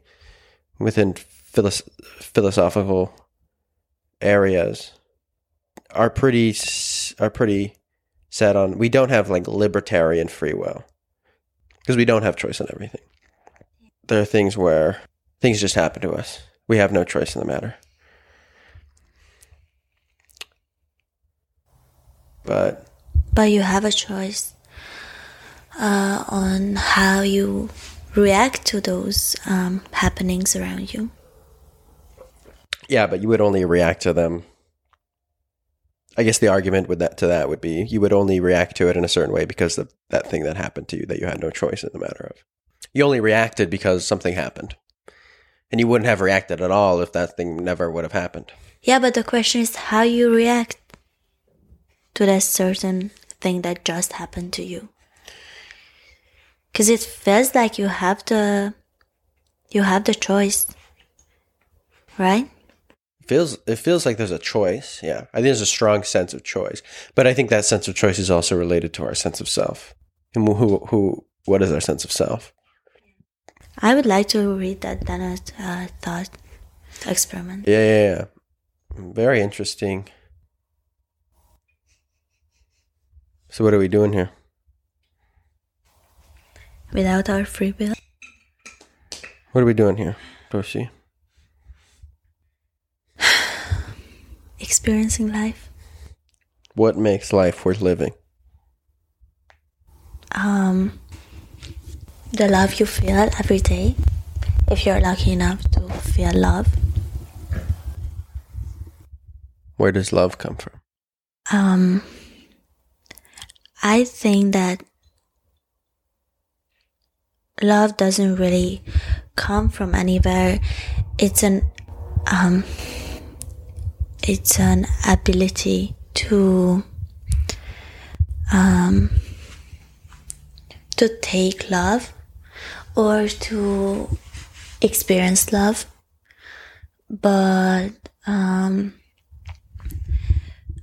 within philos- philosophical areas, are pretty are pretty set on we don't have like libertarian free will because we don't have choice in everything. There are things where things just happen to us. We have no choice in the matter. But But you have a choice uh, on how you react to those um, happenings around you. yeah, but you would only react to them. I guess the argument with that to that would be you would only react to it in a certain way because of that thing that happened to you that you had no choice in the matter of. You only reacted because something happened. And you wouldn't have reacted at all if that thing never would have happened. Yeah, but the question is how you react to that certain thing that just happened to you. Because it feels like you have the you have the choice, right? feels it feels like there's a choice. Yeah, I think there's a strong sense of choice, but I think that sense of choice is also related to our sense of self. And who who what is our sense of self? I would like to read that Dennett uh, thought experiment. Yeah, yeah, yeah. Very interesting. So what are we doing here? Without our free will, What are we doing here, Dorci? experiencing life. What makes life worth living? Um, the love you feel every day, if you're lucky enough to feel love. Where does love come from? Um, I think that love doesn't really come from anywhere. It's an um, it's an ability to um, to take love or to experience love, but um,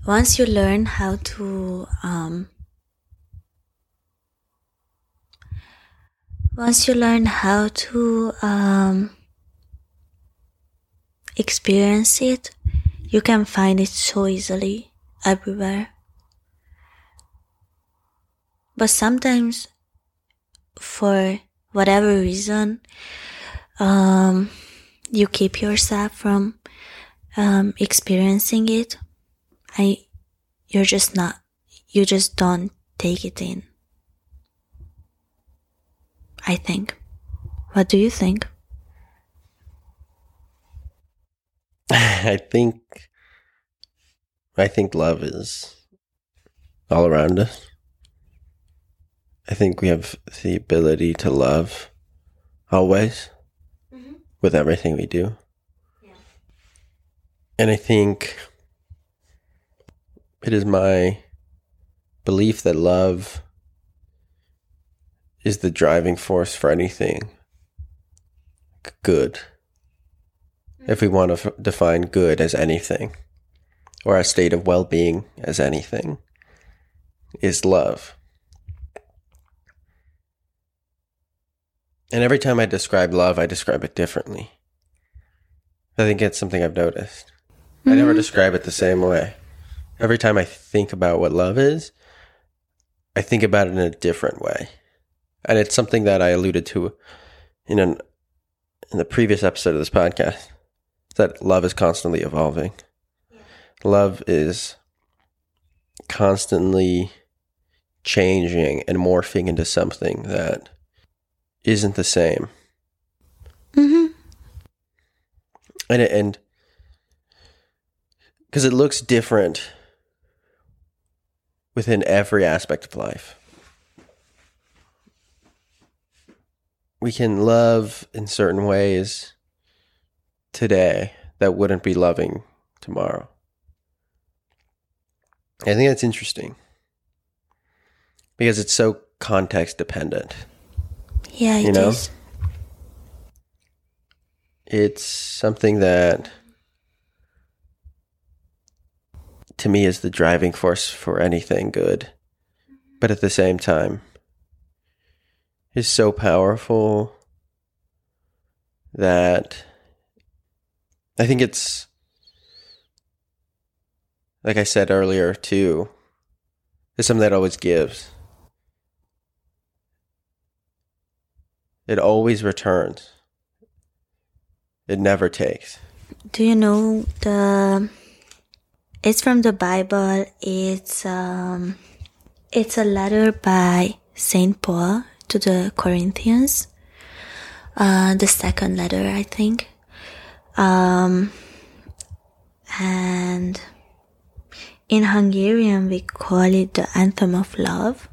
once you learn how to um, once you learn how to um, experience it, you can find it so easily everywhere. But sometimes, for whatever reason, um, you keep yourself from um, experiencing it. I, you're just not, you just don't take it in. I think. What do you think? I think I think love is all around us. I think we have the ability to love always Mm-hmm. with everything we do. Yeah. And I think it is my belief that love is the driving force for anything good. If we want to f- define good as anything, or a state of well being as anything, is love. And every time I describe love, I describe it differently. I think it's something I've noticed. I never mm-hmm. describe it the same way. Every time I think about what love is, I think about it in a different way. And it's something that I alluded to in an in the previous episode of this podcast. That love is constantly evolving. Love is constantly changing and morphing into something that isn't the same. Mm-hmm. and it, and because it looks different within every aspect of life. We can love in certain ways today that wouldn't be loving tomorrow. I think that's interesting because it's so context dependent. Yeah, it is. You know? it's something that to me is the driving force for anything good but at the same time is so powerful that i think it's like i said earlier too it's something that always gives it always returns it never takes. Do you know the? It's from the Bible. It's um, it's a letter by Saint Paul to the Corinthians. Uh, the second letter, I think. Um, and in Hungarian we call it the anthem of love.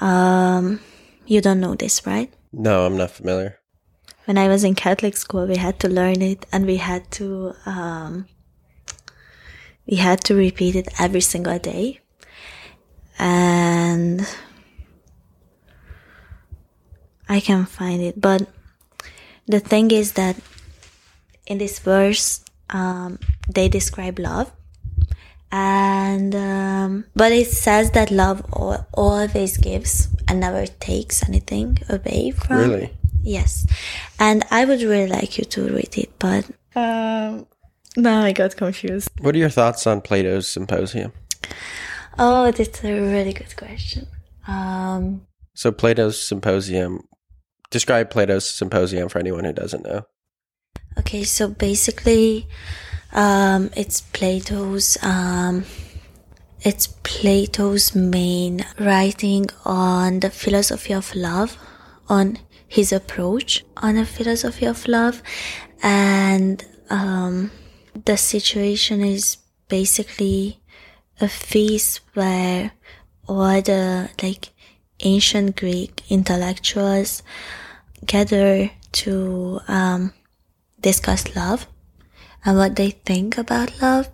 Um, you don't know this, right? No, I'm not familiar. when I was in Catholic school, we had to learn it and we had to um, we had to repeat it every single day. And I can find it, but the thing is that in this verse, um, they describe love, and um, but it says that love always gives and never takes anything away from. Really? Yes. And I would really like you to read it, but um, now I got confused. What are your thoughts on Plato's Symposium? Oh, that's a really good question. Um, So, Plato's Symposium, describe Plato's Symposium for anyone who doesn't know. okay, so basically, um, it's Plato's, um, it's Plato's main writing on the philosophy of love, on his approach on the philosophy of love, and um, the situation is basically a feast where all the like ancient Greek intellectuals gather to um, discuss love and what they think about love.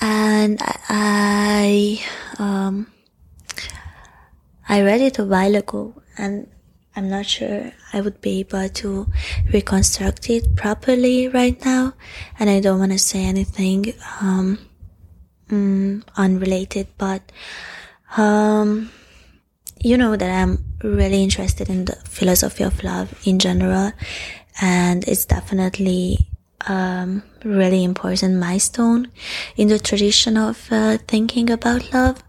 And I, um, I read it a while ago and I'm not sure I would be able to reconstruct it properly right now. And I don't want to say anything, um, mm, unrelated, but, um, you know that I'm really interested in the philosophy of love in general. And it's definitely, um, really important milestone in the tradition of uh, thinking about love.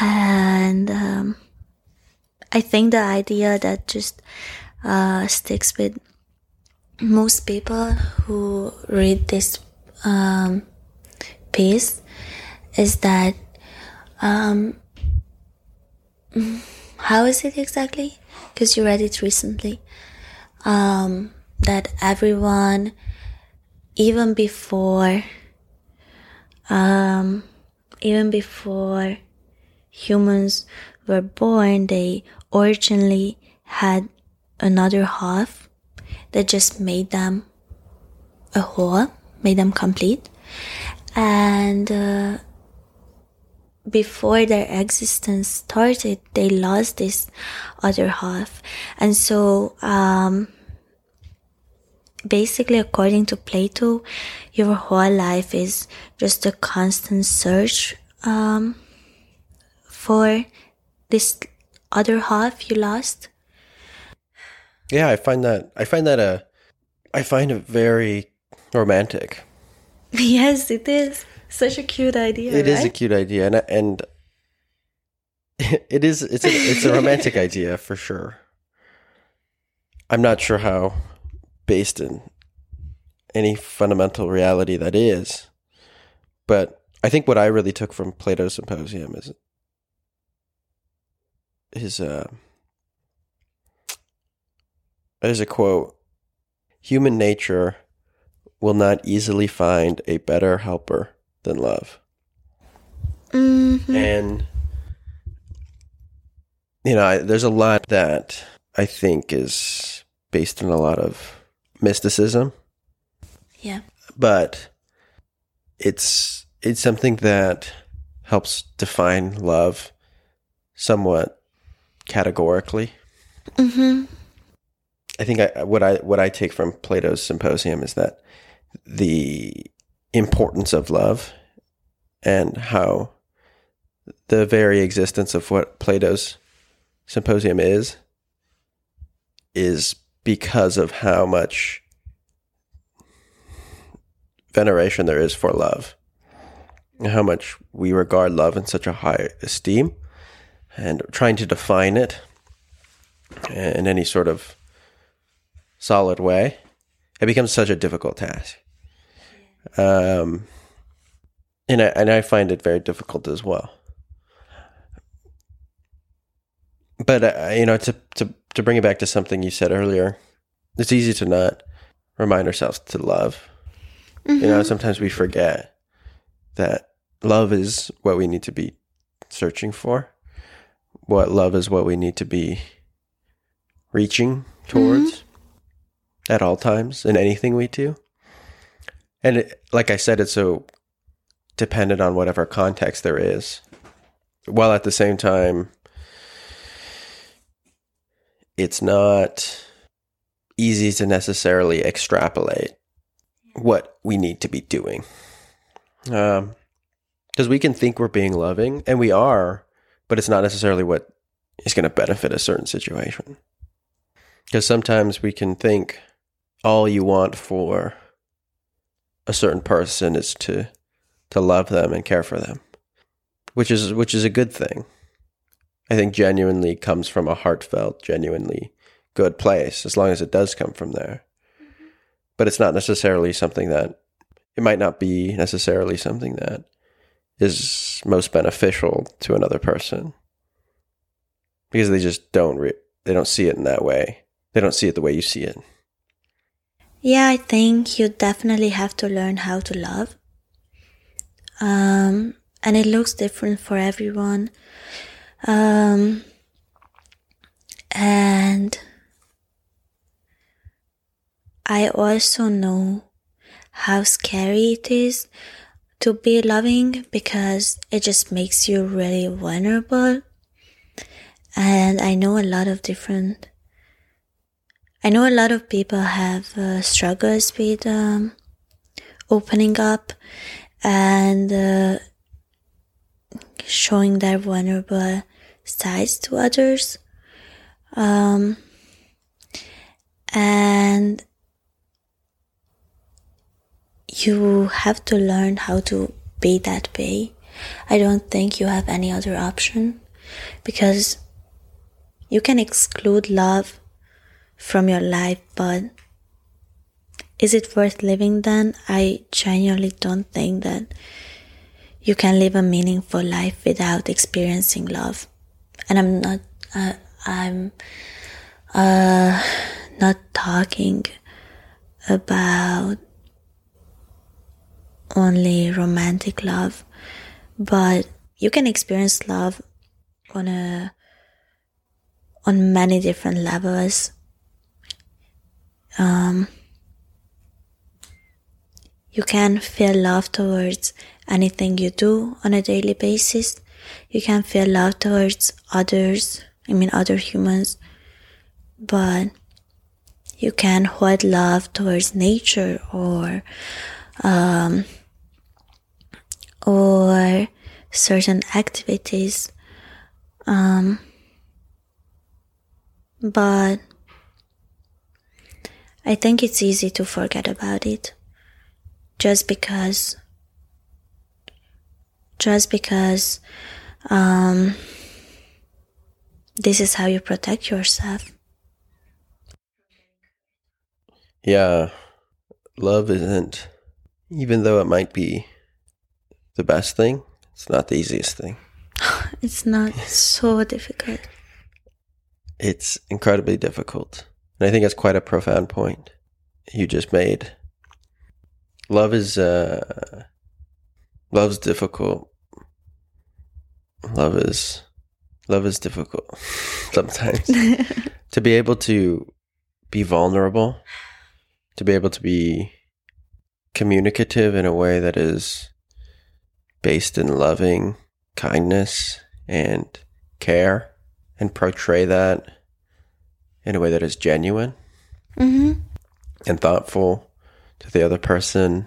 And, um, I think the idea that just uh, sticks with most people who read this um, piece is that um, how is it exactly? Because you read it recently. Um, that everyone, even before, um, even before humans were born, they originally had another half that just made them a whole, made them complete. And uh, before their existence started, they lost this other half. And so, um, basically, according to Plato, your whole life is just a constant search um, for this other half you lost? Yeah, I find that I find that a I find it very romantic. Yes, it is such a cute idea. It right? is a cute idea, and and it is it's a it's a romantic idea for sure. I'm not sure how based in any fundamental reality that is, but I think what I really took from Plato's Symposium is his uh there's a quote human nature will not easily find a better helper than love mm-hmm. and you know I, there's a lot that i think is based on a lot of mysticism yeah but it's it's something that helps define love somewhat categorically. Mm-hmm. I think I, what I what I take from Plato's Symposium is that the importance of love and how the very existence of what Plato's Symposium is is because of how much veneration there is for love how much we regard love in such a high esteem and trying to define it in any sort of solid way, it becomes such a difficult task. Um, and I, and I find it very difficult as well. But uh, you know, to to to bring it back to something you said earlier, it's easy to not remind ourselves to love. Mm-hmm. You know, sometimes we forget that love is what we need to be searching for what love is what we need to be reaching towards mm-hmm. at all times in anything we do. And it, like I said, it's so dependent on whatever context there is, while at the same time, it's not easy to necessarily extrapolate what we need to be doing. Because um, we can think we're being loving, and we are, but it's not necessarily what is going to benefit a certain situation. Because sometimes we can think all you want for a certain person is to to love them and care for them, which is which is a good thing. I think genuinely comes from a heartfelt, genuinely good place, as long as it does come from there. Mm-hmm. But it's not necessarily something that it might not be necessarily something that is most beneficial to another person because they just don't re- they don't see it in that way. They don't see it the way you see it. Yeah, I think you definitely have to learn how to love. Um, and it looks different for everyone. Um, and I also know how scary it is to be loving because it just makes you really vulnerable. And I know a lot of different, I know a lot of people have uh, struggles with um, opening up and uh, showing their vulnerable sides to others. Um, and you have to learn how to be that way. I don't think you have any other option because you can exclude love from your life, but is it worth living then? I genuinely don't think that you can live a meaningful life without experiencing love. And I'm not, uh, I'm, uh, not talking about only romantic love, but you can experience love on a on many different levels. Um, you can feel love towards anything you do on a daily basis. You can feel love towards others, I mean other humans, but you can hold love towards nature or um, or certain activities. Um, but I think it's easy to forget about it just because just because um, this is how you protect yourself. Yeah, love isn't, even though it might be the best thing, it's not the easiest thing. It's not so difficult. It's incredibly difficult. And I think it's quite a profound point you just made. Love is uh love's difficult. Love is love is difficult sometimes. to be able to be vulnerable, to be able to be communicative in a way that is based in loving kindness and care and portray that in a way that is genuine hmm and thoughtful to the other person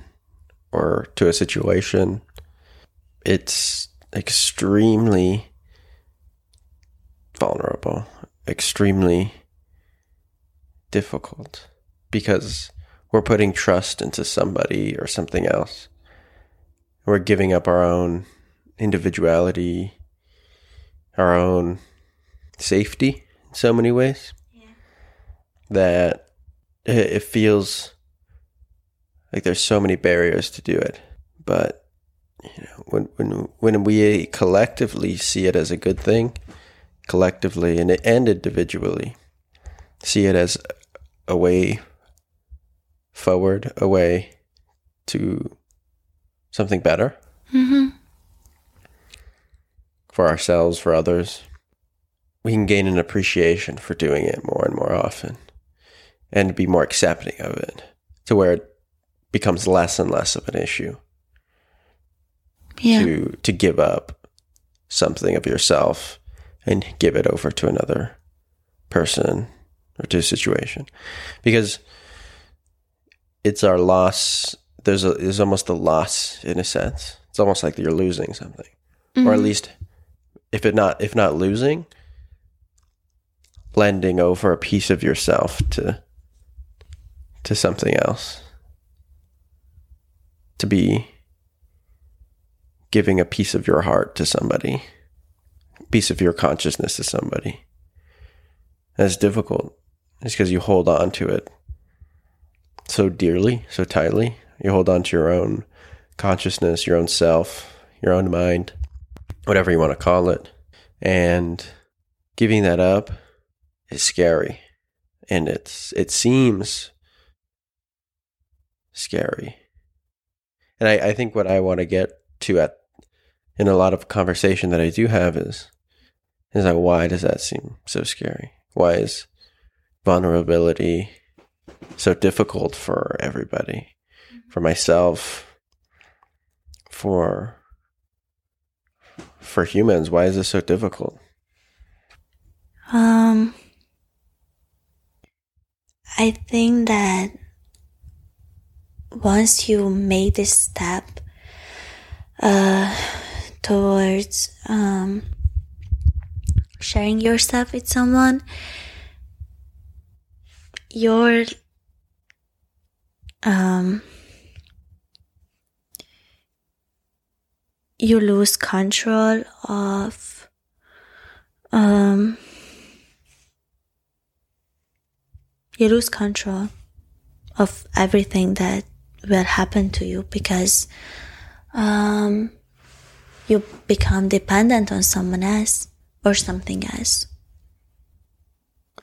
or to a situation. It's extremely vulnerable, extremely difficult because we're putting trust into somebody or something else. We're giving up our own individuality, our own safety in so many ways that it feels like there's so many barriers to do it. But you know, when when when we collectively see it as a good thing, collectively and and individually see it as a way forward, a way to something better hmm for ourselves, for others, we can gain an appreciation for doing it more and more often and be more accepting of it to where it becomes less and less of an issue. Yeah. to to give up something of yourself and give it over to another person or to a situation. Because it's our loss there's a there's almost a loss in a sense. It's almost like you're losing something. Or at mm-hmm. least if it not if not losing lending over a piece of yourself to to something else to be giving a piece of your heart to somebody piece of your consciousness to somebody that's difficult it's because you hold on to it so dearly so tightly you hold on to your own consciousness your own self your own mind whatever you want to call it. And giving that up is scary. And it's it seems scary. And I, I think what I want to get to at in a lot of conversation that I do have is is like why does that seem so scary? Why is vulnerability so difficult for everybody? For myself, for for humans, why is this so difficult? Um, I think that once you make this step uh, towards um, sharing yourself with someone, your um, you lose control of um, you lose control of everything that will happen to you because um, you become dependent on someone else or something else.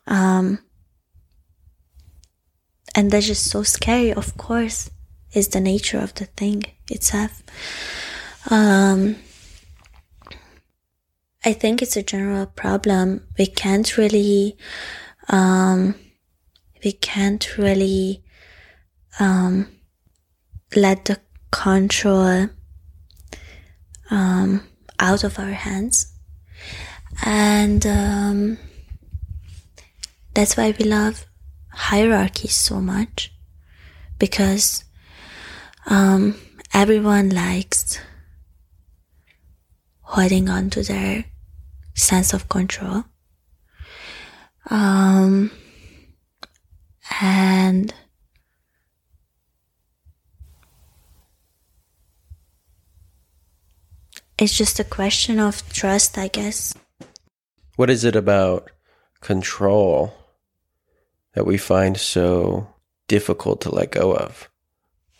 Um, and that's just so scary, of course, is the nature of the thing itself. Um, I think it's a general problem. We can't really, um, we can't really, um, let the control, um, out of our hands. And, um, that's why we love hierarchies so much because, um, everyone likes holding on to their sense of control. Um, and it's just a question of trust, I guess. What is it about control that we find so difficult to let go of?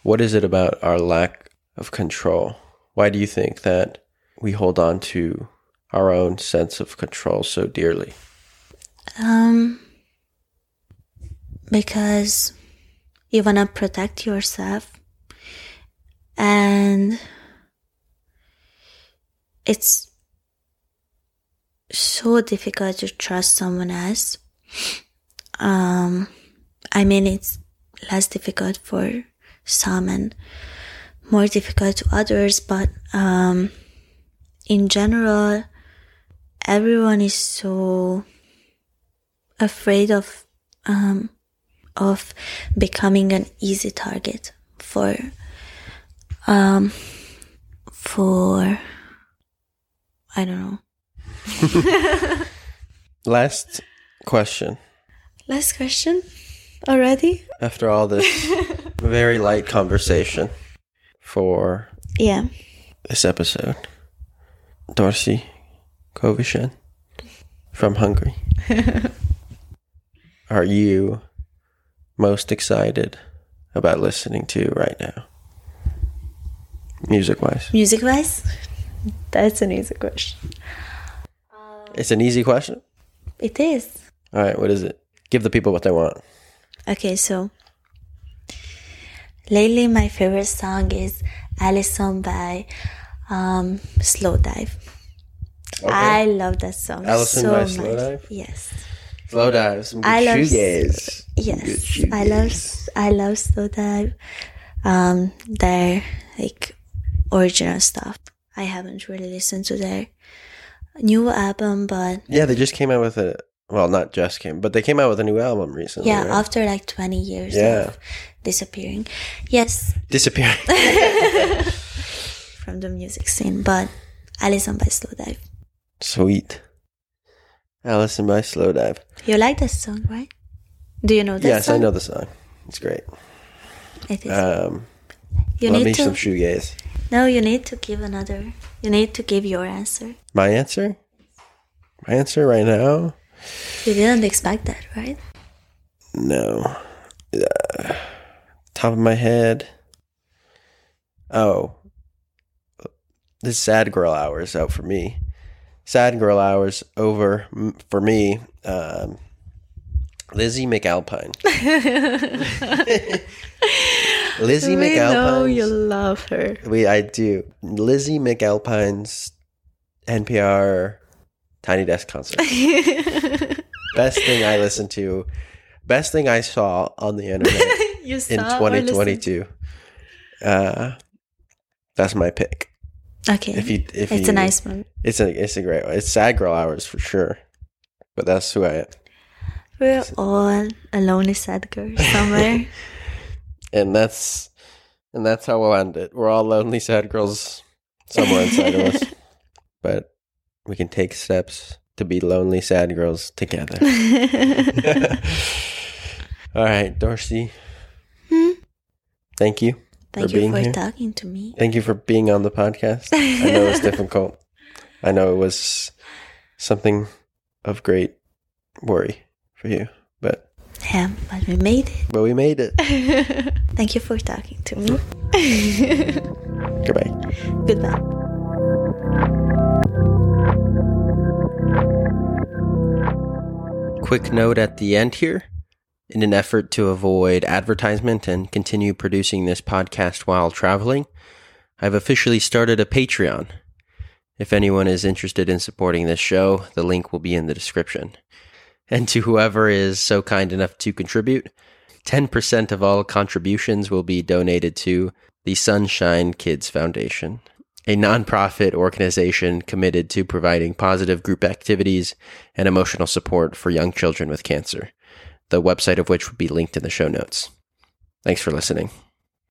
What is it about our lack of control? Why do you think that we hold on to our own sense of control so dearly? Um, because you want to protect yourself and it's so difficult to trust someone else. Um, I mean, it's less difficult for some and more difficult to others, but um, in general, everyone is so afraid of um, of becoming an easy target for um, for I don't know. Last question. Last question already? After all this very light conversation for Yeah. this episode, Dorci Covesan from Hungary. Are you most excited about listening to right now? Music wise. Music wise? That's an easy question. It's an easy question. It is. All right, what is it? Give the people what they want. Okay, so lately my favorite song is Alison by um, Slowdive. I love that song Alison so by much. Slowdive? Yes. Slowdive. Some good I love shoegaze. Yes, I love. I love Slowdive. Um, their like original stuff. I haven't really listened to their new album, but Yeah, they just came out with a. Well, not just came, but they came out with a new album recently. yeah, right? after like twenty years Yeah. of disappearing, yes, disappearing. from the music scene. But Alison by Slowdive. Sweet. Alison by Slowdive. You like that song, right? Do you know that yes, song? I know the song. It's great. It is. Um, you love need me to. some shoegaze. No, you need to give another. You need to give your answer. My answer? My answer right now? You didn't expect that, right? No. Uh, top of my head. Oh. This Sad Girl Hours out for me. Sad Girl Hours over for me. Um, Lizzie McAlpine. Lizzie we know you love her. We I do. Lizzie McAlpine's NPR Tiny Desk concert. Best thing I listened to. Best thing I saw on the internet you in saw or 2022. Uh, that's my pick. Okay. If you, if it's you, a nice one. It's a, it's a great one. It's sad girl hours for sure. But that's who I am, We're all a lonely sad girl somewhere. and that's, and that's how we'll end it. We're all lonely sad girls somewhere inside of us, but we can take steps to be lonely sad girls together. all right, Dorci. Hmm? Thank you. Thank For you being for here. talking to me. Thank you for being on the podcast. I know it's difficult. I know it was something of great worry for you, but Yeah, but we made it. but we made it. it. Thank you for talking to me. Goodbye. Goodbye. Quick note at the end here. In an effort to avoid advertisement and continue producing this podcast while traveling, I've officially started a Patreon. If anyone is interested in supporting this show, the link will be in the description. And to whoever is so kind enough to contribute, 10% of all contributions will be donated to the Sunshine Kids Foundation, a nonprofit organization committed to providing positive group activities and emotional support for young children with cancer, the website of which will be linked in the show notes. Thanks for listening.